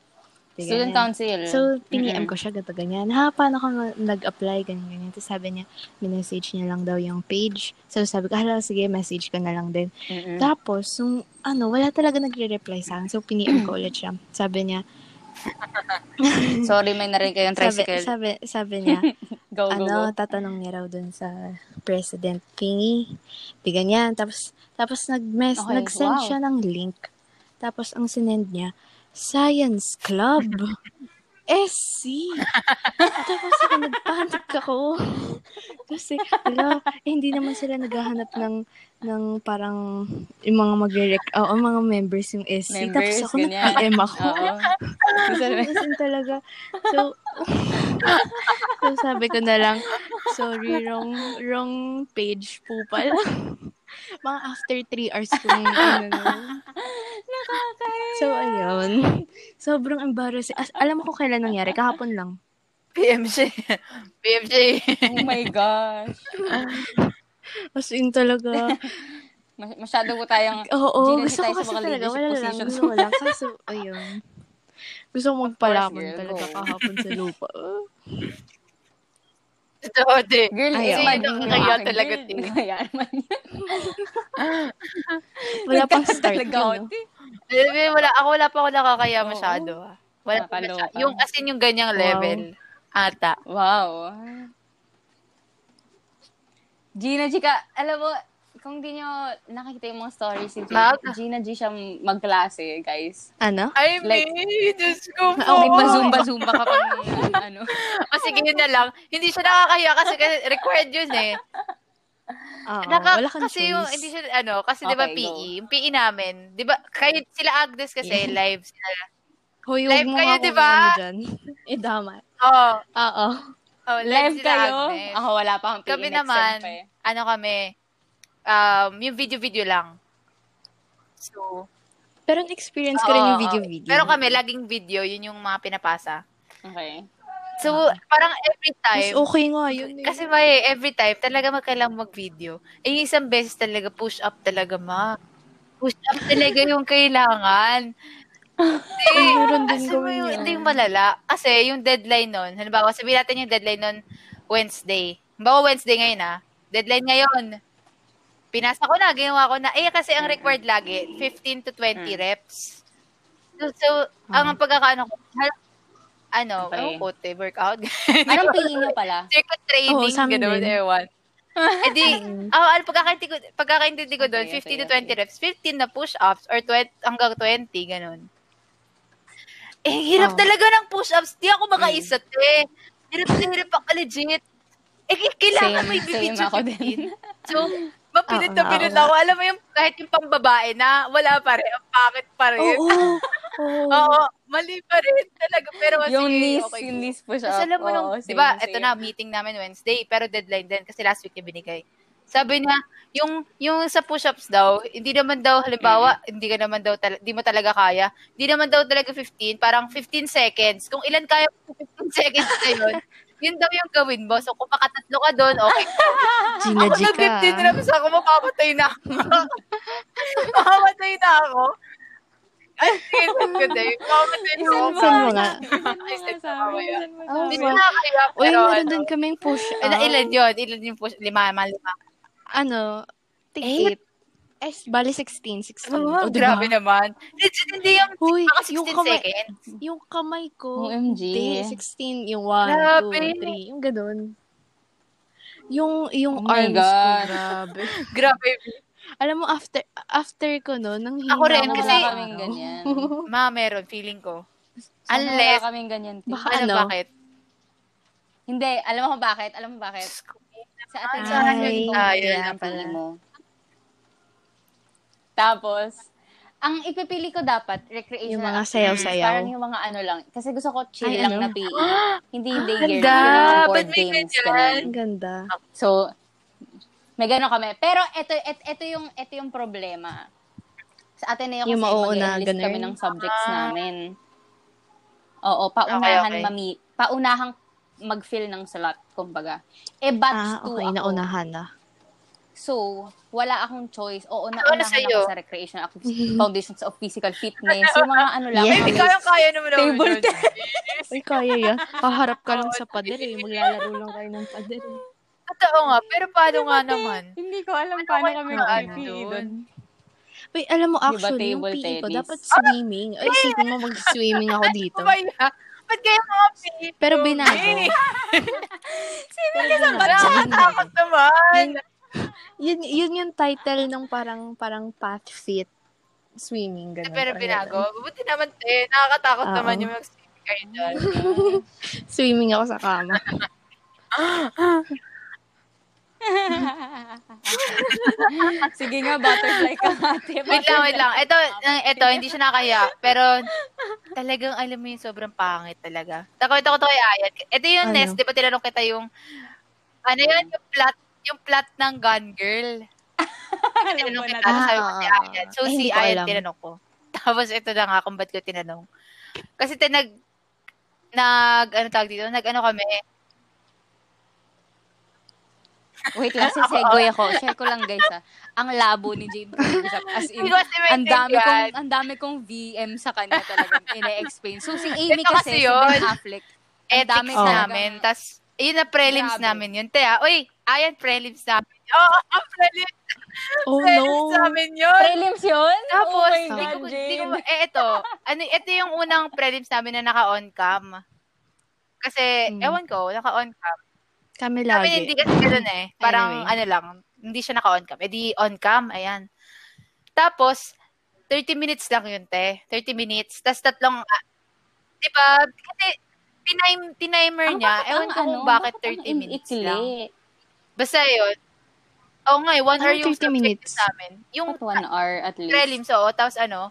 Di Student ganyan. council. So, piniem Mm-mm. ko siya, ganito, ganyan. Ha, paano ka nag-apply, ganyan, ganyan. Tapos sabi niya, minessage niya lang daw yung page. So, sabi ko, hala, sige, message ko na lang din. Mm-mm. Tapos, yung, ano, wala talaga nagre-reply sa akin. So, piniem ko ulit siya. Sabi niya, [laughs] Sorry, may narinig kayong sabi, tricycle. sabi, sabi niya, [laughs] go, go, ano, go. tatanong niya raw dun sa president thingy. Di ganyan. Tapos, tapos nag-mess, Okay, nag-send wow. siya ng link. Tapos, ang sinend niya, Science Club. [laughs] SC. Tapos ako nagpanic ako. Kasi, wala, eh, hindi naman sila naghahanap ng ng parang yung mga magre oo, mga members yung SC. Members, Tapos ako ganyan. nag-PM ako. In talaga. So, [laughs] so sabi ko na lang, sorry, wrong, wrong page po pala. Mga after three hours kung ano na. [laughs] So, ayun. Sobrang embarrassing. As, alam mo kung kailan nangyari? Kahapon lang. PMJ. [laughs] PMJ. Oh my gosh. As in talaga. [laughs] Mas- Masyado po tayong Oo, Gina, gusto tayo ko kasi talaga. Wala lang. Gusto ko lang. Kaso, ayun. Gusto ko magpalamon girl, talaga kahapon sa lupa. Totoo, di. Girl, Ayaw. Kasi dream. kaya Akin, talaga, girl. te. Kaya naman. Wala pang start yun, ako, no? Eh, wala, ako wala pa ako nakakaya Oo. masyado. ah. Wala pa masyado. Yung, as in, yung ganyang Wow. level. Ata. Wow. Gina G ka, alam mo, kung di nyo nakikita yung mga stories si Gina, Mag? Gina G siya magklase, guys. Ano? Ay, Like- me, Diyos ko [laughs] po. Oh, May pa-zumba-zumba ka pang [laughs] ano. O sige, yun na lang. Hindi siya nakakaya kasi, required yun eh. Oo, Naka, wala kang kasi choice. yung, hindi siya, ano, kasi di ba Okay, PE, yung PE namin, di ba, kayo, sila Agnes kasi, Yeah. live sila. Hoy, Live kayo, di ba? ano dyan. [laughs] Idama. Oo. Oo. Oh, Live sila kayo? Agnes. Ako wala pa akong PE Kami next naman, eh. ano kami, um, yung video-video lang. So, Pero na-experience ko rin yung video-video. Pero kami, laging video, yun yung mga pinapasa. Okay. So, parang every Mas time, okay nga yun eh. kasi may every time, talaga magkailangan mag-video. Eh, yung isang beses talaga, push up talaga, ma. Push up talaga yung [laughs] kailangan. Kasi, Meron din kasi mo yung, yun. ito yung malala. Kasi yung deadline nun, halimbawa, sabihin natin yung deadline nun, Wednesday. Halimbawa, Wednesday ngayon ah. Deadline ngayon. Pinasa ko na, ginawa ko na. Eh, kasi ang required lagi, 15 to 20 Mm. reps. So, so ang pagkakaano ko, ano, Okay. okay. kote, workout. [laughs] Anong PE nyo pala? Circuit training, amin gano'n, ewan. [laughs] Eh di, oh, ano, pagkakaintindi ko, pagkakaintindi ko doon, Okay, 15 to okay, 20 reps, 15 na push-ups, or 20, hanggang 20, gano'n. Eh, hirap Oh. talaga ng push-ups. Di ako makaisa, te. Hirap na hirap ako, legit. Eh, kailangan Same, may bibidyo ako 15. din. So, [laughs] mapilit na pilit ako. Alam mo yung, kahit yung pambabae na, wala pa rin. Ang pakit pa rin. Oo. [laughs] Oo. Oo, mali pa rin talaga. Pero yung sige, knees, okay. yung knees push up. Tapos alam mo nung, Oo, di same, ba, ito na, meeting namin Wednesday, pero deadline din kasi last week niya binigay. Sabi niya, yung yung sa push-ups daw, hindi naman daw, halimbawa, hindi ka naman daw, tal- di mo talaga kaya, hindi naman daw talaga 15, parang 15 seconds. Kung ilan kaya mo 15 seconds na yun, [laughs] yun daw yung gawin mo. So, kung makatatlo ka doon, okay. [laughs] Gina ako G ka. nag-15 reps ako, mamamatay na ako. [laughs] mamamatay na ako. Ay, send ko din. Comment din Isend ako. mo Send mo nga. Ay, mo Oh, Hindi ko nakakaya, Uy, meron ano. din kaming push Ilan, up. ilan yun? Ilan yung push? Lima, lima. Ano, tig Eight? 8. Eh, bali 16, 16. Oh, O, diba? grabe naman. Legit, hindi yung Huy, baka yung 16 kamay, seconds. yung kamay ko, OMG. hindi, 16, yung 1, Grabe. 2, 3, yung ganun. Yung, yung Oh arms ko, grabe. [laughs] Grabe. Alam mo, after, after ko no, nang hina Ako rin, kasi- wala kaming ganyan. [laughs] Ma, meron, feeling ko. Sana Unless, wala kaming ganyan. Tim. Baka ano, ano? bakit? Hindi, alam mo bakit? Alam mo bakit? Sa atin sa Ay. atin kung ano yun nga pala. mo. Tapos, ang ipipili ko dapat, recreational Yung mga sayaw-sayaw. Parang yung mga ano lang. Kasi gusto ko chill Ay, lang ano? na PE. [gasps] hindi hindi Ang year ganda! yung board Ba't may games. Ang ganda. So, may gano'n kami. Pero ito, ito, ito yung, ito yung problema. Sa atin na yun Yung kasi mag-enlist kami ng subjects Ah. namin. Oo, paunahan Okay, okay. mami, paunahang mag-fill ng slot, kumbaga. Eh, batch Ah, 2 okay, ako. naunahan na. So, wala akong choice. Oo, Ano naunahan sa'yo? ako sa recreation activities, [laughs] foundations of physical fitness, yung mga ano lang. Yes. Baby, kayang-kaya naman ako. Table yun. Uy, kaya yan. Haharap ka lang sa pader eh. Maglalaro lang kayo ng pader eh. Totoo nga, pero paano nga naman? Hindi ko alam Ano paano kayo kami ano doon. Uy, alam mo, actually, yung table PE ko, tennis? dapat swimming. Ay, isipin mo mag-swimming ako dito. Ano yan? Ba't kaya mga people? Pero binago. Swimming ka sa batch. Nakakatakot naman. Yun, yun yung title ng parang, parang path fit swimming. Ganun, Pero binago. Buti naman, eh. Nakakatakot Oo. naman yung mag-swimming kayo dyan. [laughs] Swimming ako sa kama. [laughs] Sige nga, butterfly ka ate. Wait lang, wait lang. Ito, ito, hindi siya nakaya. Pero, talagang, alam mo yung sobrang pangit talaga. Takwento ko to kay Ayan. Ito yung Ano? Nest, di ba tinanong kita yung, ano yun, yung plot, yung plot ng Gun Girl. [laughs] Tinanong kita, Ah, sabi ko si ah, Ayan. So, eh, si Ayan tinanong ko. [laughs] Tapos, ito na nga kung ba't ko tinanong. Kasi tinag, nag, ano tawag dito, nag, ano kami, Wait lang, sesegoy [laughs] ako. Share ko lang guys ah. Ang labo ni Jade. As in, ang dami kong ang dami kong VM sa kanya talagang ine-explain. So si Amy Ito kasi, si kasi yun. Ben Affleck, ang ethics dami talagang- namin. Tapos, yun na prelims Grabe. namin yun. Te, ah. Uy, ayan, prelims namin. Oo, oh, prelims, Oh prelims no! namin yun. Prelims yun? Tapos, oh my di God, ko, di ko, eh, ito, ano, ito yung unang prelims namin na naka-on cam. Kasi, Hmm. ewan ko, naka-on cam. Kami Kami lagi. hindi kasi ganun eh. Parang, Anyway. ano lang, hindi siya naka-on cam. Eh, di on cam, ayan. Tapos, 30 minutes lang yun, te. 30 minutes. Tapos, tatlong, ah, di ba, kasi, tinime, tinimer Ang niya, bakit ewan ko kung ano, bakit ang 30 minutes ikli? lang. Basta yun. Oo nga, eh, one hour Anong yung 30 subject minutes? namin. Yung At one hour at least. prelims, oo. Tapos ano,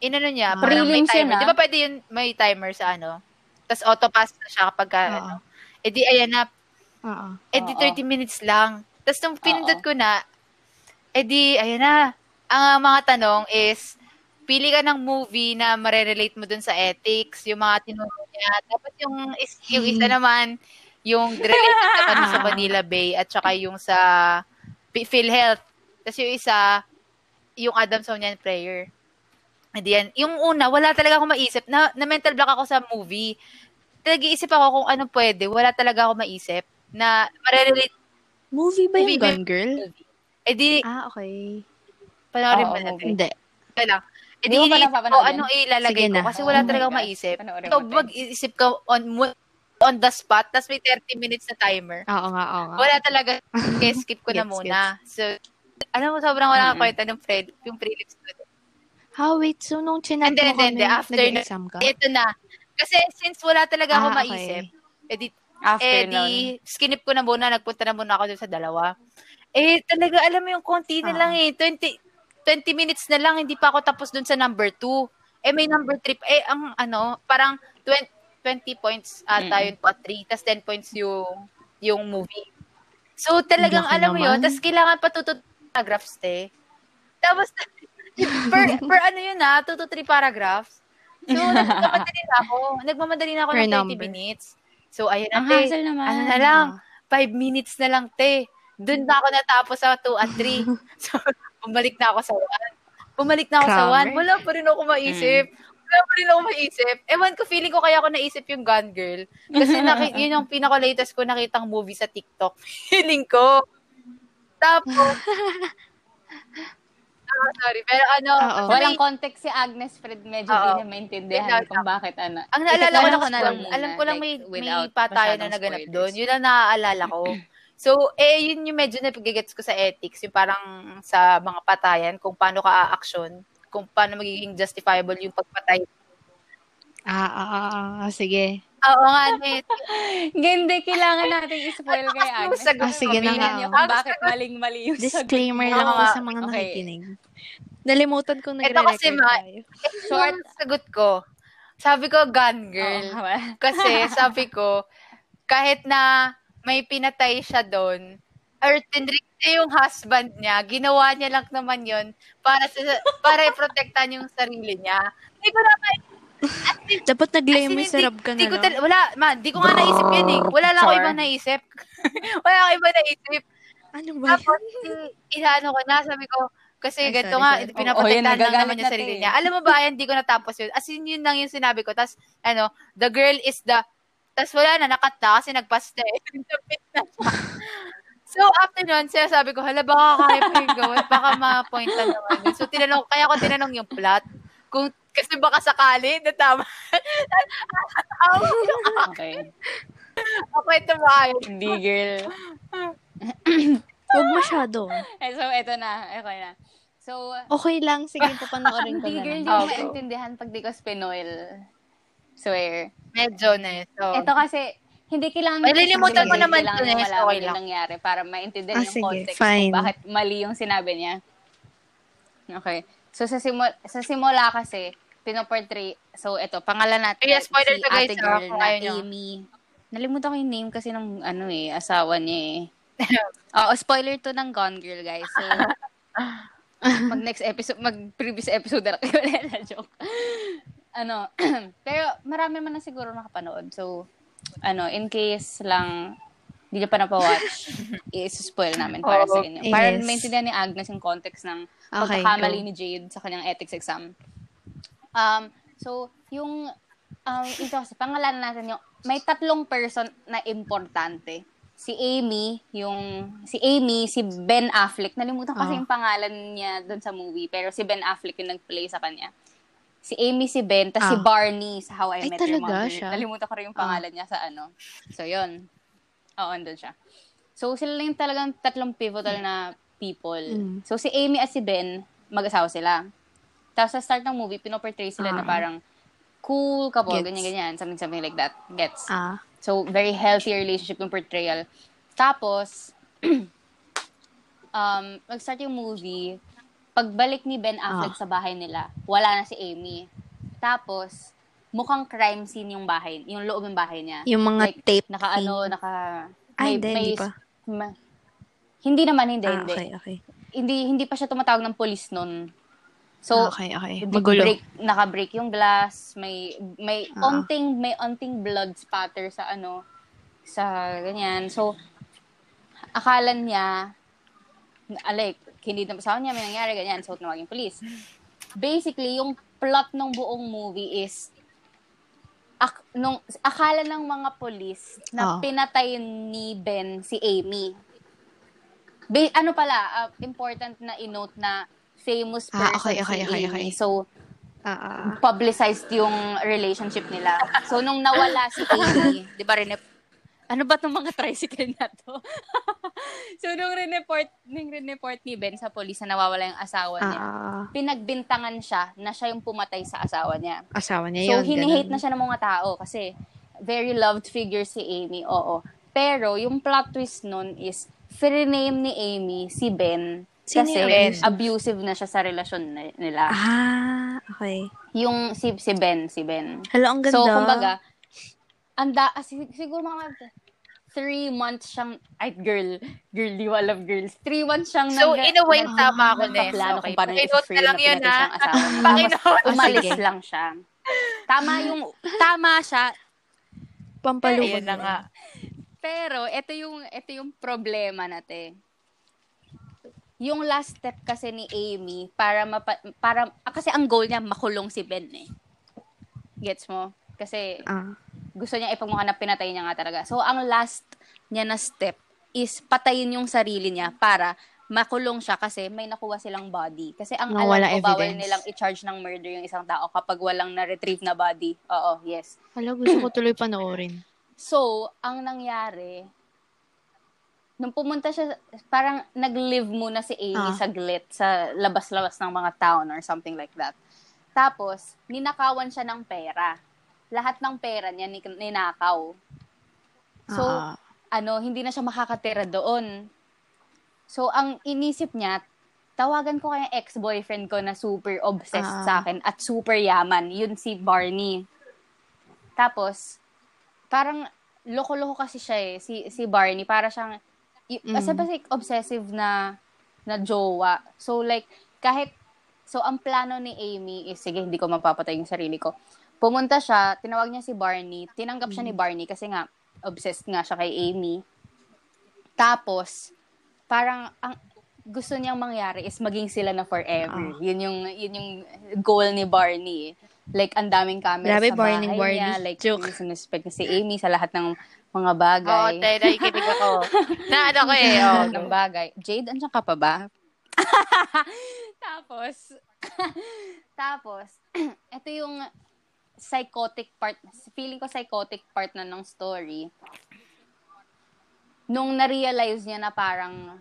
inano niya, Ah. parang may timer. ah. Di ba pwede yun, may timer sa ano? Tapos auto-pass na siya kapag, ka, Oo. ano. Eh di, ayan na, Oo. eh di Oo. 30 minutes lang. Tapos nung pinindot ko na, eh di, ayan na. Ang uh, mga tanong is, pili ka ng movie na marerelate mo dun sa ethics, yung mga tinuro niya. Tapos yung, is, yung isa naman, yung related naman sa Manila [laughs] Bay at saka yung sa PhilHealth. Tapos yung isa, yung Adamsonian Prayer. Hindi yan. Yung una, wala talaga ako maisip. Na, na mental block ako sa movie. Nag-iisip ako kung ano pwede. Wala talaga ako maisip na marerelate Movie ba Movie yung ba- Gun Girl? movie. Eh di, Ah, okay. panoorin Oo, mo natin. Hindi. Kaya lang. Eh Hindi pa iniisip ko napapanood ano yan? ilalagay ko kasi wala Oh talaga my akong God. maisip. Te. mag-iisip ka on, on the spot, tapos may 30 minutes na timer. Oo nga, oo nga. Wala talaga. [laughs] Kaya skip ko na muna. So, alam mo, sobrang wala akong kwenta ng pre, yung prelims ko. Ha, wait. So, nung Hindi, mo hindi, kami. After nag-exam ka? Ito na. Kasi since wala talaga ako Ah, okay. maisip, edi, After eh di, skinip ko na muna, nagpunta na muna ako dun sa dalawa. Eh, talaga, alam mo yung konti na Ah. lang eh. 20, 20 minutes na lang, hindi pa ako tapos dun sa number 2. Eh, may number 3. Eh, ang ano, parang 20, 20 points ata Mm-mm. yun po, 3. Tapos 10 points yung, yung movie. So, talagang, Laki alam mo yun, naman. tapos kailangan pa 2 to paragraphs, te. Tapos, [laughs] per, per ano yun ha, 2 to 3 paragraphs. So, [laughs] nagmamadali na ako. Nagmamadali na ako Per ng 30 number. minutes. So, ayun na, Ang te. naman. Ano na lang, 5 minutes na lang, te. Doon na ako natapos sa 2 at 3. so, [laughs] bumalik na ako sa 1. bumalik na ako sa Grabe. one, wala pa rin ako maisip. Wala pa rin ako maisip. Ewan ko, feeling ko kaya ako naisip yung Gun Girl. Kasi [laughs] naki- yun yung pinaka-latest ko nakitang movie sa TikTok. [laughs] Feeling ko. Tapos, [laughs] ah, sorry, pero ano, basta Walang context si Agnes Fred. Medyo Oo. di niya maintindihan kung bakit ano. Ang naalala ko lang, ko na lang muna, alam ko lang may, like, may patayan na naganap doon. Yun ang naaalala ko. [clears throat] So, eh, yun yung medyo napagigets ko sa ethics, yung parang sa mga patayan, kung paano ka a-action, kung paano magiging justifiable yung pagpatay. Ah, ah, ah, ah, sige. Oo nga, net. [laughs] Hindi, kailangan natin i-spoil kay Ano Agnes. sagot Ah, sige na nga. kung bakit sagot- maling-mali yung sagot. Disclaimer Oo lang po nga. sa mga Okay. nakikinig. Nalimutan kong Ito kasi, nagre-record ma-. Short sagot ko. Sabi ko, gun girl. [laughs] Oo, Kasi sabi ko, kahit na may pinatay siya doon, or tinrik niya yung husband niya, ginawa niya lang naman yon para sa, para protektahan yung sarili niya. Hindi ko na kaya, Dapat in, may sarap ka hindi na tal- wala, ma, di ko nga naisip yun eh. Wala lang ako ibang naisip. [laughs] wala ako ibang naisip. Ano ba? Tapos, inaano ko na, sabi ko, kasi Ay, ganito sorry, nga, pinaprotektahan lang nagagalit naman yung sarili to eh. niya. Alam mo ba, hindi ko natapos yun. As in, yun lang yung sinabi ko. Tapos, ano, the girl is the, tapos wala na, nakat na kasi eh. [laughs] Napit na siya. So, after nun, sinasabi ko, hala, baka kaya pa yung gawin. Baka ma-point na naman. So, tinanong, kaya ko tinanong yung plot. Kung, kasi baka sakali na tama. [laughs] Okay. Ako ito ba? Hindi, girl. [clears throat] Huwag masyado. Eh, so, eto na. Okay na. So, Okay lang. Sige, papanoorin ko hindi, na girl, lang. hindi ko Okay. maintindihan pag di ko spinoil. Swear. Medyo na eh. So, Ito kasi, hindi kailangan Malilimutan mo naman kailangan to, niyo Nes. malaman Okay lang. nangyari para maintindihan Ah, yung sige, context fine. kung bakit mali yung sinabi niya. Okay. So, sa, simula, sa simula kasi, pinoportray, so ito, pangalan natin, Yeah, spoiler si to guys, ate ah, girl na. Amy. Nalimutan ko yung name kasi ng, ano eh, asawa niya eh. [laughs] Oo, spoiler to ng Gone Girl, guys. So, [laughs] mag next episode, mag previous episode na kayo [laughs] na joke. Ano, [clears throat] pero marami man na siguro nakapanood. So, ano, in case lang hindi niyo pa napawatch, [laughs] i-spoil namin para sa Oo. inyo. Para Yes. maintindihan ni Agnes yung context ng Okay, pagkakamali go. ni Jade sa kanyang ethics exam. Um, so, yung, um, ito kasi, pangalanan natin yung, may tatlong person na importante. Si Amy, yung, si Amy, si Ben Affleck, nalimutan kasi Ah. yung pangalan niya doon sa movie, pero si Ben Affleck yung nag-play sa kanya. Si Amy, si Ben, si Ah. Barney sa How I Ay, Met Your Mother. siya? Ah. Nalimutan ko rin yung pangalan niya sa ano. So, yun. Oo, andun siya. So, sila lang yung talagang tatlong pivotal na people. Mm. So, si Amy at si Ben, mag-asawa sila. Tapos, sa start ng movie, pinoportray sila na Ah. parang cool couple, ganyan-ganyan, something, something like that. Gets. Ah. So, very healthy relationship yung portrayal. Tapos, [clears throat] um, mag-start yung movie, pagbalik ni Ben Affleck Ah. sa bahay nila, wala na si Amy. Tapos, mukhang crime scene yung bahay, yung loob ng bahay niya. Yung mga Like, tape. Naka ano, naka... Ay, hindi, hindi pa. ma- hindi naman, hindi, Ah, hindi. okay, okay. Hindi, hindi pa siya tumatawag ng polis nun. So, okay, okay. hindi Magulo. break, naka-break yung glass, may may Ah. onting may onting blood spatter sa ano sa ganyan. So akala niya ah, like hindi na sa niya may nangyari ganyan, so tumawag yung police. Basically, yung plot ng buong movie is ak, nung akala ng mga police na Ah. pinatay ni Ben si Amy. Ba- ano pala, ah, important na i-note na famous person Ah, okay, okay, si okay, Amy. okay. So, ah. publicized yung relationship nila. So, nung nawala si Amy, di ba rin, ano ba itong mga tricycle na to? [laughs] so, nung rineport, nung rineport ni Ben sa polis na nawawala yung asawa niya, ah. pinagbintangan siya na siya yung pumatay sa asawa niya. Asawa niya So, yun. hinihate ganun. na siya ng mga tao kasi very loved figure si Amy, oo. Pero, yung plot twist nun is, name ni Amy si Ben Sino kasi Ben? abusive na siya sa relasyon nila. Ah, okay. Yung si, si Ben, si Ben. Hello, ang ganda. So, kumbaga, anda, ah, sig- siguro mga three months siyang, ay, girl, girl, di love girls. Three months siyang So, nag- in a way, nag- tama ako, Nes. nagpaplano Okay. kung paano na lang na yun, ha? Pakinote. umalis Sige. lang siya. Tama yung, tama siya, Pampaluban. Ayun na nga. pero ito yung ito yung problema natin. yung last step kasi ni Amy para mapa, para ah, kasi ang goal niya makulong si Ben eh. Gets mo? Kasi Ah. Gusto niya ipagmukha na pinatay niya nga talaga. So ang last niya na step is patayin yung sarili niya para makulong siya kasi may nakuha silang body. Kasi ang Na alam wala ko, bawal nilang i-charge ng murder yung isang tao kapag walang na-retrieve na body. Oo, yes. Hala, gusto ko tuloy panoorin. [clears throat] So, ang nangyari, nung pumunta siya, parang nag-live muna si Amy Ah. sa glit, sa labas-labas ng mga town or something like that. Tapos, ninakawan siya ng pera. Lahat ng pera niya ni- ninakaw. So, Ah. ano, hindi na siya makakatira doon. So, ang inisip niya, tawagan ko kaya ex-boyfriend ko na super obsessed Ah. sa akin at super yaman. Yun si Barney. Tapos, parang loko-loko kasi siya eh, si, si Barney. Para siyang, Mm. basta obsessive na, na jowa. So, like, kahit, so, ang plano ni Amy is, sige, hindi ko mapapatay yung sarili ko. Pumunta siya, tinawag niya si Barney. Tinanggap siya ni Barney kasi nga, obsessed nga siya kay Amy. Tapos, parang, ang gusto niyang mangyari is maging sila na forever. Yun yung, yun yung goal ni Barney. eh. Like, ang daming camera Grabe, sa Barney, bahay Barney. niya. Like, Joke. sinuspect niya si Amy sa lahat ng mga Oo, bagay. tayo, nakikinig ako. [laughs] na ano ko eh. Oh, Oh, ng bagay. Jade, andiyan ka pa ba? [laughs] tapos, [laughs] tapos, [clears throat] ito yung psychotic part, feeling ko psychotic part na ng story. Nung na-realize niya na parang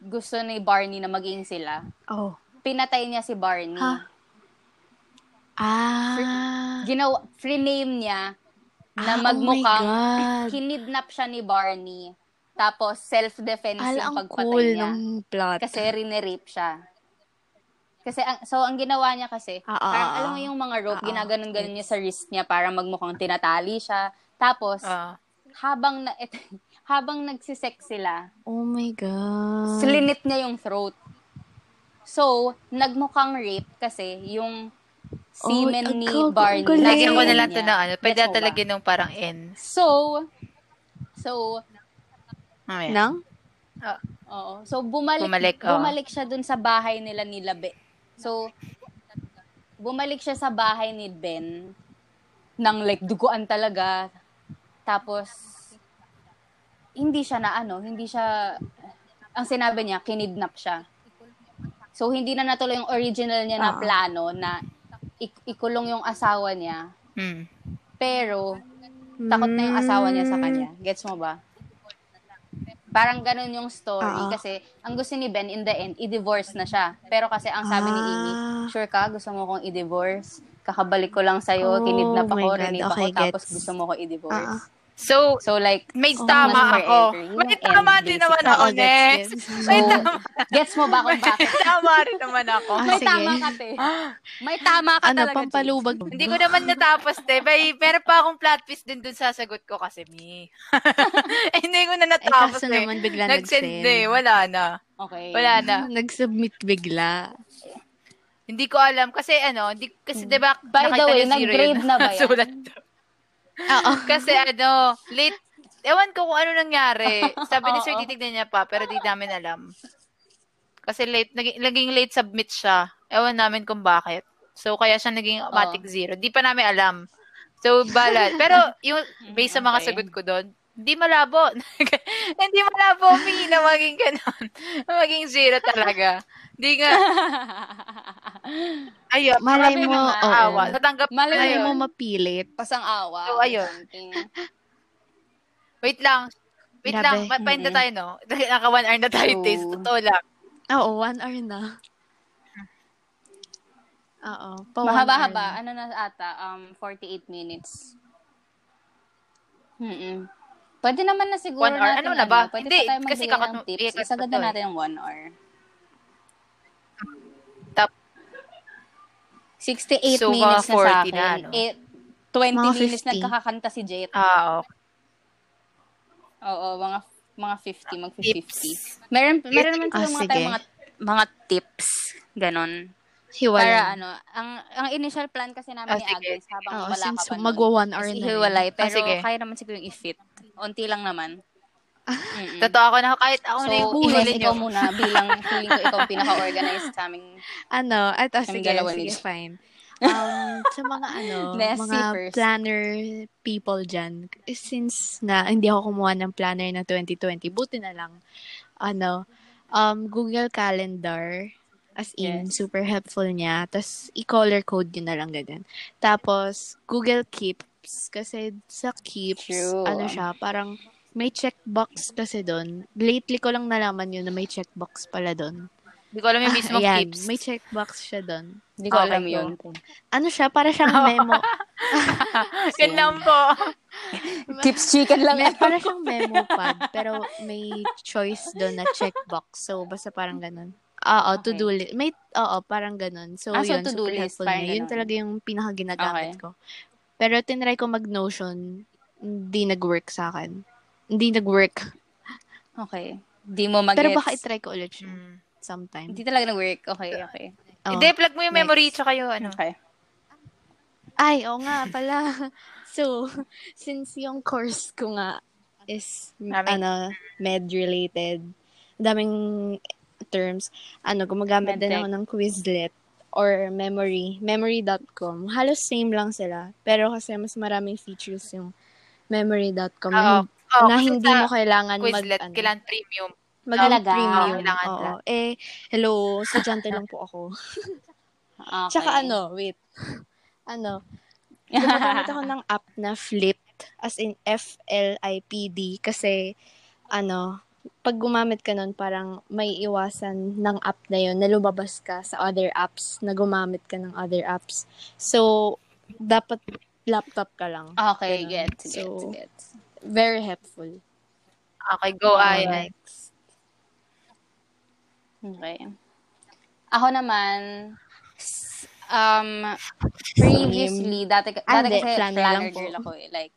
gusto ni Barney na maging sila, Oh. pinatay niya si Barney. Ha? Ah. Ginawa, free name niya na Ah, magmukhang Oh my God. [laughs] kinidnap siya ni Barney. Tapos self-defense Ala, yung pagpatay cool niya. ng plot. Kasi rinerape siya. Kasi, ang, so, ang ginawa niya kasi, ah, parang ah, alam mo yung mga rope, ginaganon-ganon niya sa wrist niya para magmukhang tinatali siya. Tapos, Ah. habang na, et, [laughs] habang nagsisex sila, oh my God. slinit niya yung throat. So, nagmukhang rape kasi yung semen Oh, ni Barney. Lagyan ko na lang niya. to ng ano. Pwede na talaga nung parang N. So, so, Mamaya. Nang? Oo. So, bumalik, Bumalik, oo. bumalik siya dun sa bahay nila ni Labe. So, bumalik siya sa bahay ni Ben nang like duguan talaga. Tapos, hindi siya na ano, hindi siya, ang sinabi niya, kinidnap siya. So, hindi na natuloy yung original niya na Ah. plano na ik- ikulong yung asawa niya. Hmm. Pero, takot na yung asawa niya sa Mm. kanya. Gets mo ba? Parang ganun yung story. Oo. Kasi, ang gusto ni Ben, in the end, i-divorce na siya. Pero kasi, ang sabi ni Amy, Ah. sure ka, gusto mo kong i-divorce? Kakabalik ko lang sa'yo, Oh kinidnap ako, rinip Okay, ako, tapos gets. gusto mo ko i-divorce. Ah, So, So, like, may Oh, tama ako. May tama din naman ako, Next. May tama. gets mo ba kung bakit? tama rin naman ako. Ah, May sige. tama ka, te. May tama ka ano, talaga, pampalubag. Hindi ko naman natapos, te. May, meron pa akong plot twist din dun sa sagot ko kasi, mi. [laughs] eh, hindi ko na Eh, natapos, kaso eh. naman bigla Nag-send, nag-send. eh. Wala na. Okay. Wala na. [laughs] Nag-submit bigla. Hindi ko alam. Kasi ano, hindi, kasi diba, By the nakita way, nag-grade na ba [laughs] yan? Sulat. Oo. [laughs] Kasi ano, late, ewan ko kung ano nangyari. Sabi ni Sir, titignan niya pa, pero di namin alam. Kasi late, naging, naging late submit siya. Ewan namin kung bakit. So, kaya siya naging automatic zero. Di pa namin alam. So, balat. Pero, yung, based sa mga Okay. sagot ko doon, hindi malabo. [laughs] hindi malabo, Mi, na maging ganun. maging zero talaga. Di nga. [laughs] Ayun, Malay mo, oo. awa. Natanggap Malay Malay mo mapilit. Pasang awa. So, ayun. Wait lang. Wait Grabe. lang. Mapain na Mm-mm. tayo, no? [laughs] Naka one hour na tayo, Oo. taste. Totoo lang. Oo, one hour na. Oo. Mahaba-haba. Ano na ata? Um, 48 minutes. Mm Pwede naman na siguro One hour? natin, Ano na ba? Pwede Hindi, pa tayo kasi kakat- ng tips. ikat Isagad na eh. natin yung one hour. Tap. 68 So, minutes na sa 40 akin. na, no? Eh, 20 Mga minutes 50. nagkakakanta si Jet. Ah, okay. Oo, mga mga 50, mag 50. Tips. Meron meron naman Ah, silang mga tayong mga mga tips, ganon. Hiwalay. Para ano, ang ang initial plan kasi namin Ah, ni sige. Agnes habang Oo, wala since ka pa magwa one hour na rin. ihiwalay. Ah, Pero sige. kaya naman siguro yung i-fit. Unti lang naman. Mm-mm. [laughs] Totoo ako na kahit ako So, na yung Ines, huli ikaw nyo. muna bilang [laughs] feeling ko ikaw pinaka-organized sa aming Ano, at oh, sige, sige, fine. [laughs] Um, sa mga ano, Nessie mga first. planner people dyan, eh, since nga hindi ako kumuha ng planner na 2020, buti na lang, ano, um, Google Calendar, as in, Yes. super helpful niya. Tapos, i-color code yun na lang ganyan. Tapos, Google Keeps, kasi sa Keeps, True. ano siya, parang may checkbox kasi doon. Lately ko lang nalaman yun na may checkbox pala doon. Hindi ko alam yung mismo Ayan, tips. may checkbox siya doon. Hindi ko Okay, alam yun. Ano siya? Para siyang [laughs] memo. [laughs] Yan lang po. [laughs] Tips chicken lang. may, para siyang memo pad. Pero may choice doon na checkbox. So, basta parang ganun. Oo, Okay. to-do list. May, oo, parang ganun. So, Ah, so yun, to-do super list, helpful parang niya. Yun talaga yung pinaka-ginagamit Okay. ko. Pero tinry ko mag-Notion, hindi nag-work sa akin. Hindi nag-work. Okay. Di mo mag Pero baka itry ko ulit siya Mm. sometime. Hindi talaga nag-work. Okay, okay. Oo. Hindi, plug mo yung Next. memory tsaka yung ano. Okay. Ay, oo nga pala. [laughs] So, since yung course ko nga is, Dami. ano, med-related, daming terms, ano, gumagamit din Medtech. ako ng Quizlet or Memory, memory.com. Halos same lang sila. Pero kasi mas maraming features yung memory.com na, Oo, na hindi mo kailangan mag, Quizlet, ano, kailangan premium. mag Talaga? premium. Kailangan Oo. lang. Eh, hello, estudyante lang po ako. [laughs] okay. Tsaka ano, wait. Ano, [laughs] gumagamit ako ng app na Flipped, as in F-L-I-P-D, kasi, ano, pag gumamit ka nun, parang may iwasan ng app na yun, na lumabas ka sa other apps, na gumamit ka ng other apps. So, dapat laptop ka lang. Okay, Ganun. gets, gets, So, gets. Very helpful. Okay, go, Oo, Ayan. next. Okay. Ako naman, s- um, previously, dati, dati Ah, hindi, kasi planner planner, girl ako eh. Like,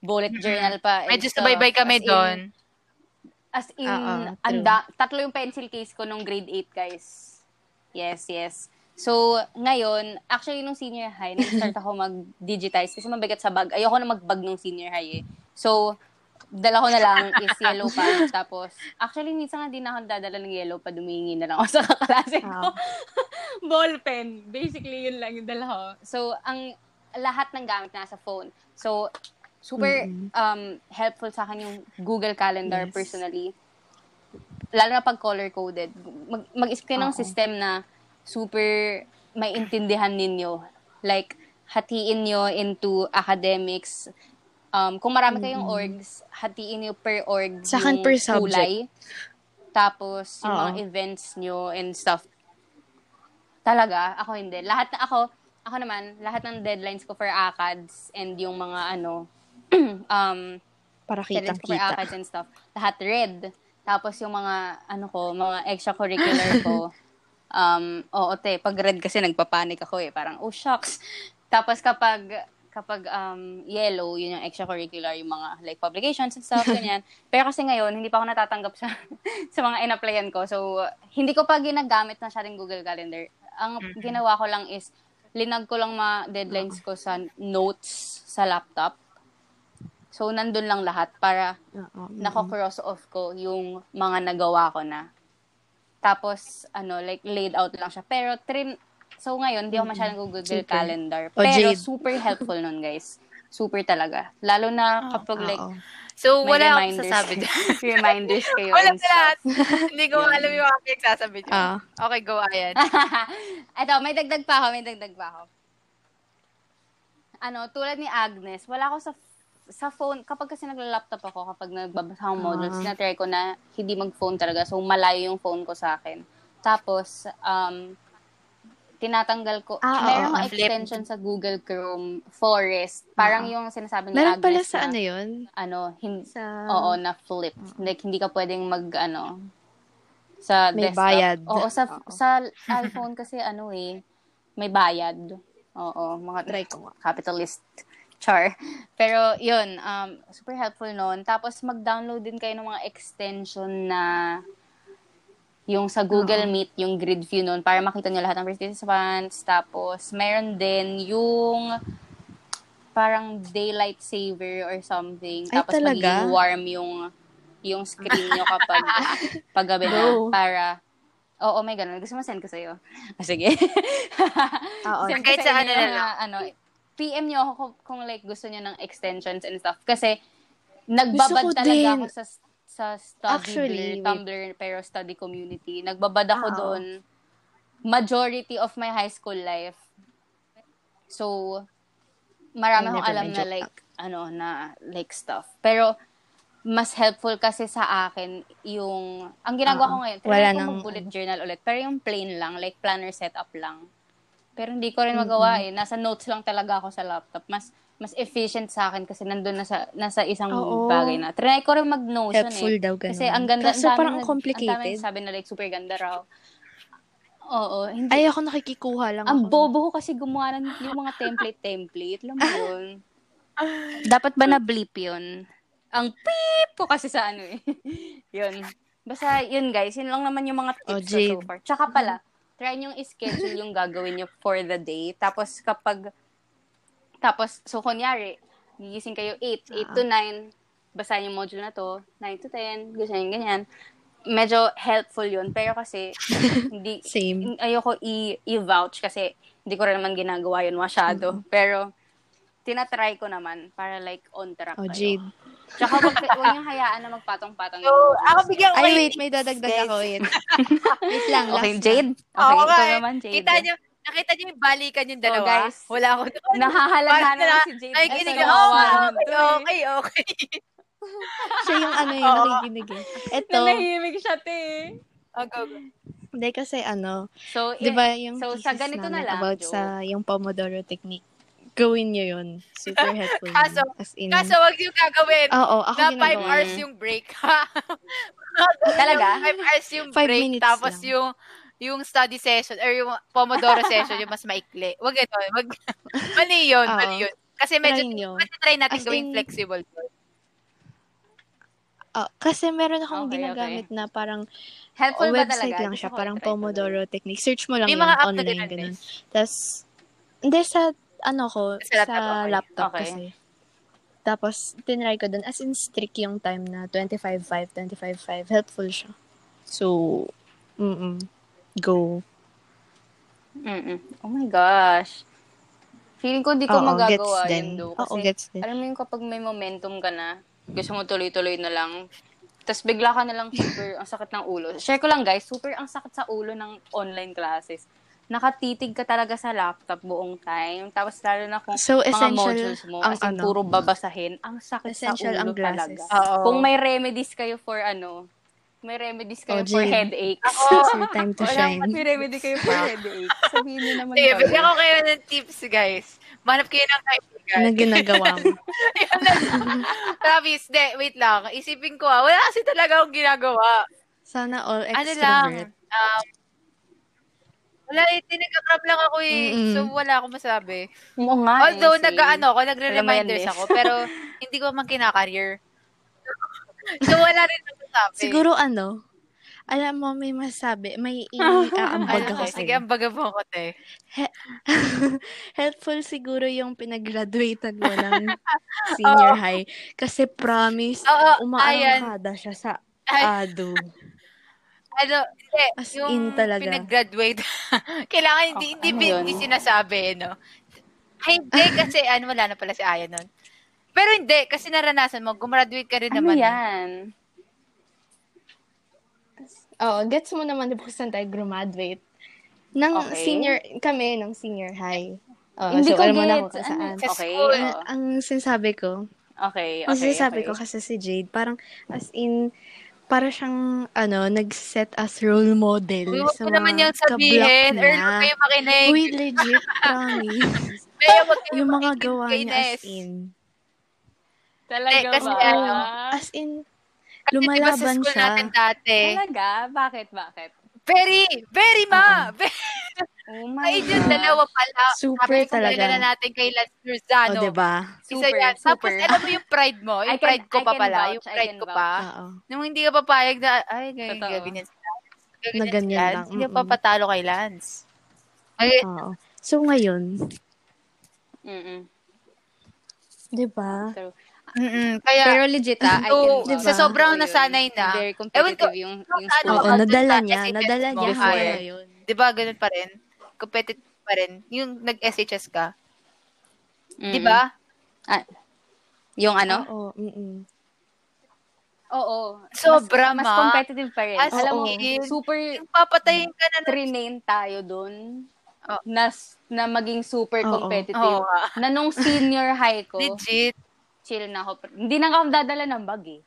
bullet journal pa. and Medyo sabay-bay kami As in- doon. As in, true. anda, tatlo yung pencil case ko nung grade 8, guys. Yes, yes. So, ngayon, actually, nung senior high, nag-start ako mag-digitize kasi mabigat sa bag. Ayoko na mag-bag nung senior high eh. So, dala ko na lang is yellow pad. [laughs] Tapos, actually, minsan nga di na ako dadala ng yellow pad. Dumingi na lang ako sa [laughs] kaklase ko. [laughs] Ball pen. Basically, yun lang yung dala ko. So, ang lahat ng gamit nasa phone. So, super Mm-mm. um, helpful sa akin yung Google Calendar Yes. personally. Lalo na pag color-coded. Mag- mag-isip kayo ng system na super may intindihan ninyo. Like, hatiin nyo into academics. Um, kung marami kayong orgs, hatiin nyo per org Sa yung per subject. kulay. Tapos, yung Oo. mga events nyo and stuff. Talaga, ako hindi. Lahat na ako, ako naman, lahat ng deadlines ko for ACADS and yung mga ano, [clears throat] um, Para for kitang-kita. ACADS and stuff, lahat red. Tapos yung mga, ano ko, mga extracurricular [laughs] ko, um, oo, te, pag red kasi nagpapanik ako eh, parang, oh, shucks. Tapos kapag, kapag um, yellow, yun yung extracurricular, yung mga like publications and stuff, [laughs] ganyan. Pero kasi ngayon, hindi pa ako natatanggap sa, [laughs] sa mga in-applyan ko. So, hindi ko pa ginagamit na siya rin Google Calendar. Ang ginawa ko lang is, linag ko lang mga deadlines ko sa notes sa laptop. So, nandun lang lahat para Oo. nako-cross off ko yung mga nagawa ko na. Tapos, ano, like, laid out lang siya. Pero, trin, so ngayon, di ako masyadong Google Super. Calendar. Pero, super helpful nun, guys. Super talaga. Lalo na kapag, like, Oo. So, may wala akong sasabi dyan. [laughs] reminders kayo Wala sa lahat. Hindi ko [laughs] alam yung aking sasabi dyan. Ah. Okay, go, Ayan. Ito, [laughs] may dagdag pa ako, may dagdag pa ako. Ano, tulad ni Agnes, wala ako sa sa phone, kapag kasi nagla-laptop ako, kapag nagbabasa akong modules, Ah. na-try ko na hindi mag-phone talaga. So, malayo yung phone ko sa akin. Tapos, um, tinatanggal ko, Ah, meron oo, mga extension sa Google Chrome, Forest. Parang yung sinasabi ni Meron Agnes pala sa na, ano yun? ano, hin- Sa... Oo, na flip. Like, hindi ka pwedeng mag, ano, sa May desktop. bayad. Oo, sa, Oo. sa iPhone kasi, ano eh, may bayad. Oo, mga Try ko nga. capitalist char. [laughs] Pero, yun, um, super helpful noon. Tapos, mag-download din kayo ng mga extension na yung sa Google Meet, yung grid view noon, para makita nyo lahat ng participants. Tapos, meron din yung parang daylight saver or something. Ay, Tapos, talaga? magiging warm yung yung screen nyo kapag [laughs] paggabi na Go. para Oo, may ganun. Gusto mo send ko sa'yo? Ah, sige. [laughs] Oo. send ko Kahit sa ano na mga, ano, PM nyo ako kung, kung like gusto nyo ng extensions and stuff. Kasi, nagbabad ko talaga din. ako sa sa study Actually, Blur. Tumblr, pero study community. Nagbabad ako Ah, oo. doon majority of my high school life. So, marami akong alam na like, ano, na like stuff. Pero, mas helpful kasi sa akin yung, ang ginagawa ko Oo. ngayon, Wala ko nang- mag-bullet journal ulit. Pero yung plain lang, like planner setup lang. Pero hindi ko rin magawa eh. Nasa notes lang talaga ako sa laptop. Mas mas efficient sa akin kasi nandun na sa, nasa isang Oo. bagay na. Try ko rin mag-notion Helpful eh. daw ganun. Kasi ang ganda, Kaso ang parang nag- complicated. Ang dami sabi na like super ganda raw. Oo, hindi. Ay, ako nakikikuha lang ang ako. bobo ko kasi gumawa ng yung mga template-template. Alam mo yun? [laughs] Dapat ba na-bleep yun? Ang beep ko kasi sa ano eh. [laughs] yun. Basta yun guys, yun lang naman yung mga tips Oh, ko Jade. so far. Tsaka pala, try nyo i-schedule yung gagawin nyo for the day. Tapos kapag, tapos, so kunyari, gigising kayo 8, 8 to 9, basahin yung module na to, 9 to 10, ganyan, ganyan. Medyo helpful yun. Pero kasi, [laughs] hindi, Same. ayoko i- i-vouch kasi hindi ko rin naman ginagawa yun masyado. Pero, tinatry ko naman para like on track Oh. Jade. Tsaka wag, wag niyong hayaan na magpatong-patong So, ako bigyan ko Ay, wait, may dadagdag ako. Wait. [laughs] wait lang, Okay. Jade? Okay, nga ikaw eh. naman, Jade. Kita nyo, nakita nyo yung balikan yung dalawa? guys. Wala ako doon. Nahahalata Parang na na- si Jade. Nakikinig Kasi ako. Oh, naman okay, eh. okay, okay. [laughs] Siya yung ano yun, Oo. nakikinig eh. Ito, Nanahimik siya, te. Oh, go, go. hindi kasi ano, So, di eh, ba yung so, sa ganito na lang, about Jo. sa yung Pomodoro technique, gawin nyo yun. Super [laughs] helpful. yun. Kaso- As in, Kaso, wag yung gagawin. oo, ako na 5 ginagawa. hours yung break. [laughs] Talaga? 5 hours yung Five break. minutes Tapos lang. yung yung study session or yung Pomodoro [laughs] session yung mas maikli. Wag ito. Wag, mali yun. Oo. Mali yun. Kasi medyo, Try nyo. kasi try natin As gawing in- flexible. Ah, kasi meron akong Okay, ginagamit na parang Helpful ba website talaga? lang siya, parang. Pomodoro technique. Search mo lang May yun, mga app na online, ganun, ganun. Tapos, hindi sa, ano ko, Sa sa laptop, okay. laptop, Okay. kasi. Tapos, tinry ko dun. As in, strict yung time na 25.5, 25.5. Helpful siya. So, mm Go. Mm-mm. Oh my gosh. Feeling ko hindi ko Oo, magagawa yun, do. Oo, Kasi, gets din. alam mo yung kapag may momentum ka na, gusto mo tuloy-tuloy na lang, tapos bigla ka na lang super, ang sakit ng ulo. Share ko lang guys, super ang sakit sa ulo ng online classes. Nakatitig ka talaga sa laptop buong time. Tapos lalo na kung So, mga essential modules mo, ang as in, ano? puro babasahin, ang sakit Essential sa ang ulo glasses. talaga. Oo. Kung may remedies kayo for ano, may remedies kayo Oh, for Jade. headaches. It's your [laughs] time to Wala, shine. may remedy kayo for headaches. Sabihin niyo naman Sige, bigyan ko kayo ng tips, guys. Manap kayo ng kaibigan. Na ginagawa mo. [laughs] Travis, de, wait lang. Isipin ko ah. Wala kasi talaga akong ginagawa. Sana all Ano lang. extrovert. Um, wala eh, tinagagrab lang ako eh. Mm-mm. So, wala akong masabi. Oo nga. Although, eh, nag-ano ako, nagre-reminders ako, pero [laughs] hindi ko man kinakareer. [laughs] so, wala rin ako masabi. Siguro ano, alam mo, may masabi, may [laughs] i-aambag ako sige, sa'yo. ang bagabong ko, te. Helpful siguro yung pinag-graduatean mo ng senior high. Kasi promise, Oo, ayan. umaarangkada siya sa ado. Ano, hindi, As yung in talaga. pinag-graduate. [laughs] Kailangan hindi, Okay, hindi, ano hindi, yun? sinasabi, no? Ay, hindi, [laughs] kasi ano, wala na pala si Aya nun. Pero hindi, kasi naranasan mo, gumraduate ka rin Ano naman. eh. yan? Oo, gets mo naman, di ba saan tayo graduate? Nang Okay. senior, kami, ng senior high. Oo, Hindi so, ko alam mo na kung Ano? saan. Sa Okay. school. oo. Ang sinasabi ko, Okay, okay, ang sinasabi okay. ko kasi si Jade, parang as in, para siyang, ano, nag-set as role model Uy, sa mga naman yung sabihin. niya. Earl, huwag kayo makinig. Uy, legit, [laughs] promise. Kayo yung mga makinig gawa niya as in. Talaga Eh, kasi ba? ano, As in, Kasi diba sa lumalaban school siya. natin dati, Talaga? Bakit? Bakit? very, very ma. Oh my Ay, yung gosh. dalawa pala. Super Sabi ko, talaga. na natin kay Lance O, Luzano. diba? Isa Super, yan. Tapos, super. alam mo yung pride mo? Yung I can- pride ko I pa pala. vouch, yung pride ko pa. Oo. Nung hindi ka papayag na, ay, ganyan, Totoo. gaganyan si Lance. Na ganyan Lance. lang, Hindi ka mm-mm. papatalo kay Lance. Ay, Oo. So, ngayon, Mm-mm. diba? True. Mm-mm. Kaya, Pero legit ah, I can, sa uh, sobrang nasanay na. Very competitive yung, yung ano, school. Oo, Baka nadala sa niya. Nadala niya before. hanggang ngayon. di ba, ganun pa rin? Competitive pa rin. Yung nag-SHS ka. Di Mm. ba? Ah, yung ano? Oo, mm Oo. Sobra, mas, mas ma. competitive pa rin. As Alam mo, super Yung papatayin ka na trinain tayo dun Oh. na, na maging super competitive. Oo nga. Na nung senior high ko, [laughs] legit. chill na ako. Hindi na ako dadala ng bag eh.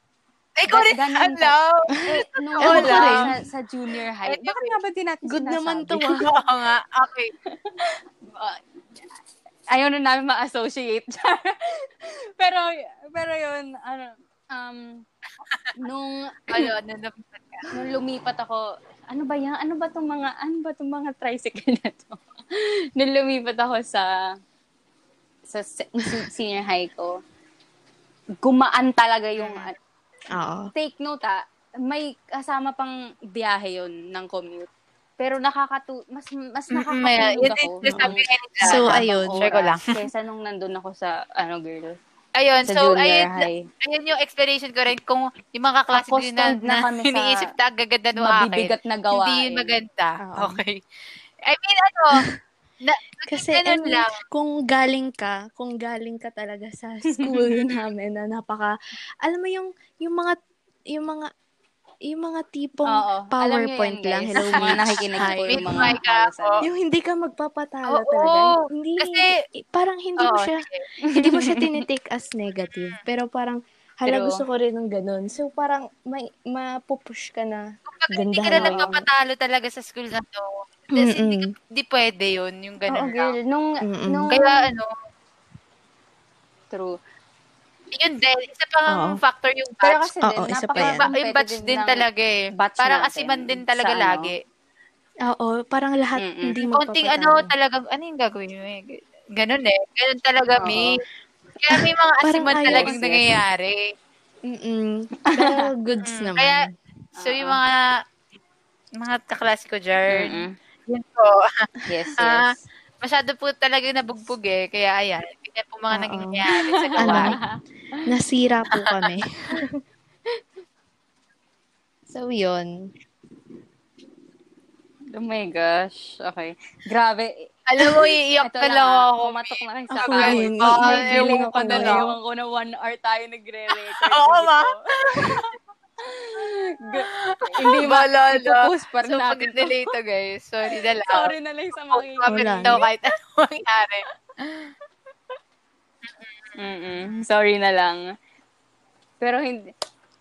Ikaw rin, alaw. Eh, nung Ewan ako ko rin. sa, sa junior high, Eh, bakit nga ba di natin Good naman to, sinasabi? [laughs] ah. Oo nga. Okay. [laughs] Ayaw na namin ma-associate. [laughs] pero, pero yun, ano, um, nung, Ano, ano, ano. nung lumipat ako, ano ba yan? Ano ba tong mga, ano ba tong mga tricycle na to? nung lumipat ako sa, sa se- se- senior high ko, gumaan talaga yung, Oo. take note ah, may kasama pang biyahe yun ng commute. Pero nakakatu mas mas nakakatulog yun ako. nga nila. So, habang ayun. Share ko lang. Kesa nung nandun ako sa, ano, girl, Ayun, sa so, ayun, high. ayun yung explanation ko rin kung yung mga kaklase ko yun na, na [laughs] na, iniisip na gaganda no akin. Mabibigat na gawain. Hindi yun maganda. Oo. Okay. I mean, ano, na, Kasi ganun ano, lang. kung galing ka, kung galing ka talaga sa [laughs] school namin na napaka, alam mo yung, yung mga, yung mga, yung mga tipong Oo. PowerPoint yan, lang. Hello, [laughs] Mga nakikinig po yung mga ano. Yung hindi ka magpapatalo Oo, talaga. Hindi, kasi- parang hindi mo Oo, siya, sige. [laughs] hindi mo siya tinitake as negative. Pero parang, hala, Pero- gusto ko rin ng ganun. So, parang, may, mapupush ka na. Kapag hindi ka na. nagpapatalo talaga sa school na to, kasi hindi, Mm-mm. ka- hindi pwede yun, yung Oo, ganun lang. girl. Nung, Mm-mm. nung, Kaya ano, true. yun din, isa pang Oo. factor yung Pero batch. kasi Oo, din, isa pa yan. ba- yung batch din ng talaga eh. batch Parang natin asiman din talaga sa ano. lagi. Oo, parang lahat Mm-mm. hindi magpapatalo. Konting ano talagang, ano yung gagawin mo eh? Ganun eh. Ganun talaga, Oo. Mi. Kaya may mga Parang asiman ayaw talagang nangyayari. Mm-mm. [laughs] Pero goods Mm, naman. Kaya, so yung mga mga kaklase ko dyan, Mm-mm. Yun po, Yes, [laughs] yes. Ah, masyado po talaga nabugbog eh. Kaya ayan, ganyan po mga naging nangyayari sa gawain. Nasira po [laughs] kami. so, yun. oh my gosh. Okay. Grabe. Alam mo, [laughs] iiyak na lang nga, ako. Pumatok na kayo sa Ako akin. rin. Oo, May ewan feeling ko ako na na. ewan ko na one hour tayo nagre-record. Oo, ma. Hindi ba? Balala. Ipopost pa rin So, natin to. pag-delay to, guys. Sorry na lang. Sorry na lang sa makikinig. Kapit Wala. daw kahit ano mangyari. [laughs] Mm-mm. Sorry na lang. Pero hindi,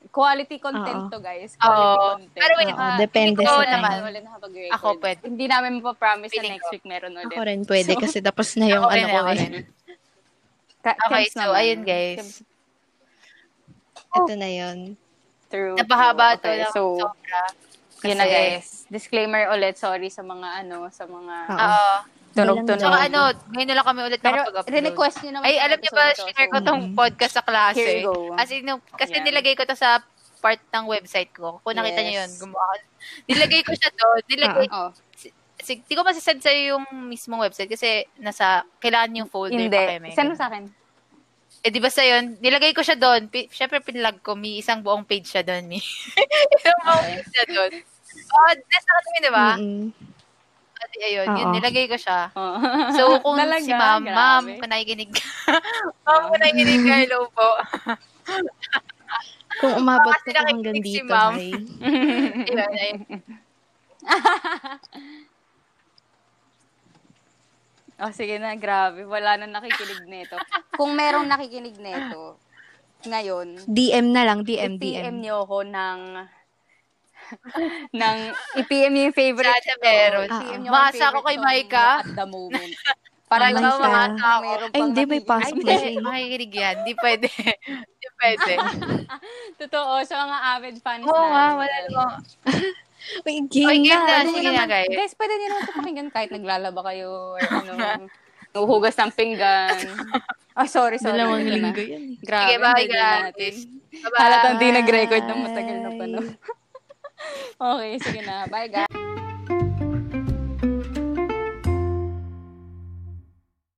quality content Oo. to, guys. Quality Oo. content. Pero wait, Ah, depende sa naman ulit nakapag-record. Ako pwede. Hindi namin mapapromise na next ko. week meron ulit. Ako rin pwede So, kasi tapos na yung ano ko eh. rin. Ka- Okay, so naman. ayun, guys. Ito na yun. True. Napahaba to. Okay, lang So, sobra. yun na Kasi- guys. Disclaimer ulit. Sorry sa mga ano, sa mga Oo. Tunog-tunog. Tsaka ano, ngayon na lang kami ulit Pero nakapag-upload. request nyo naman. Ay, alam niyo ba, to, share ko tong podcast sa klase. Here you go. As in, no, kasi Yeah. nilagay ko to sa part ng website ko. Kung nakita niyo yun, Yes. gumawa. Nilagay ko siya doon. Nilagay, Oh, si, di ko masasend sa'yo yung mismong website kasi nasa, kailangan yung folder hindi. pa kami. Send mo sa akin. Eh, di ba sa yun, nilagay ko siya doon. Pi- Siyempre, pinlag ko, may isang buong page siya doon, mi. [laughs] isang buong page siya doon. Oh, nasa kami, di ba? Mm-mm. Adi, ayun, yun, nilagay ko siya. Oh. So, kung Talaga? si ma'am, Grabe. ma'am, kung nakikinig ka, [laughs] ma'am, kung nakikinig ka, hello po. [laughs] Kung umabot ka hanggang kikinig si dito, ma'am. Ayun, ayun. Oh, sige na, grabe. Wala na nakikinig nito. Kung merong nakikinig nito, ngayon, DM na lang, DM, i-PM DM. niyo ako ng [laughs] ng i-PM niyo yung favorite Sana meron. I-PM niyo Maasa yung ako kay Maika. at the moment. [laughs] Para Ay, lang ikaw, maasa ako. meron Ay, hindi, may pasok Hindi, siya. eh. makikinig yan. Di pwede. Di pwede. [laughs] Totoo, sa mga avid fans Oo nga, natin. wala namang. Uy, Oy, game game na. na. Sige na, guys. Guys, pwede niyo naman pakinggan kahit naglalaba kayo or [laughs] ano, nuhugas ng pinggan. Ah, [laughs] sorry, sorry. Dalawang linggo yan. eh. Grabe, Sige, bye, guys. Halatang di nag-record ng matagal na panahon. [laughs] okay, sige na. Bye, guys.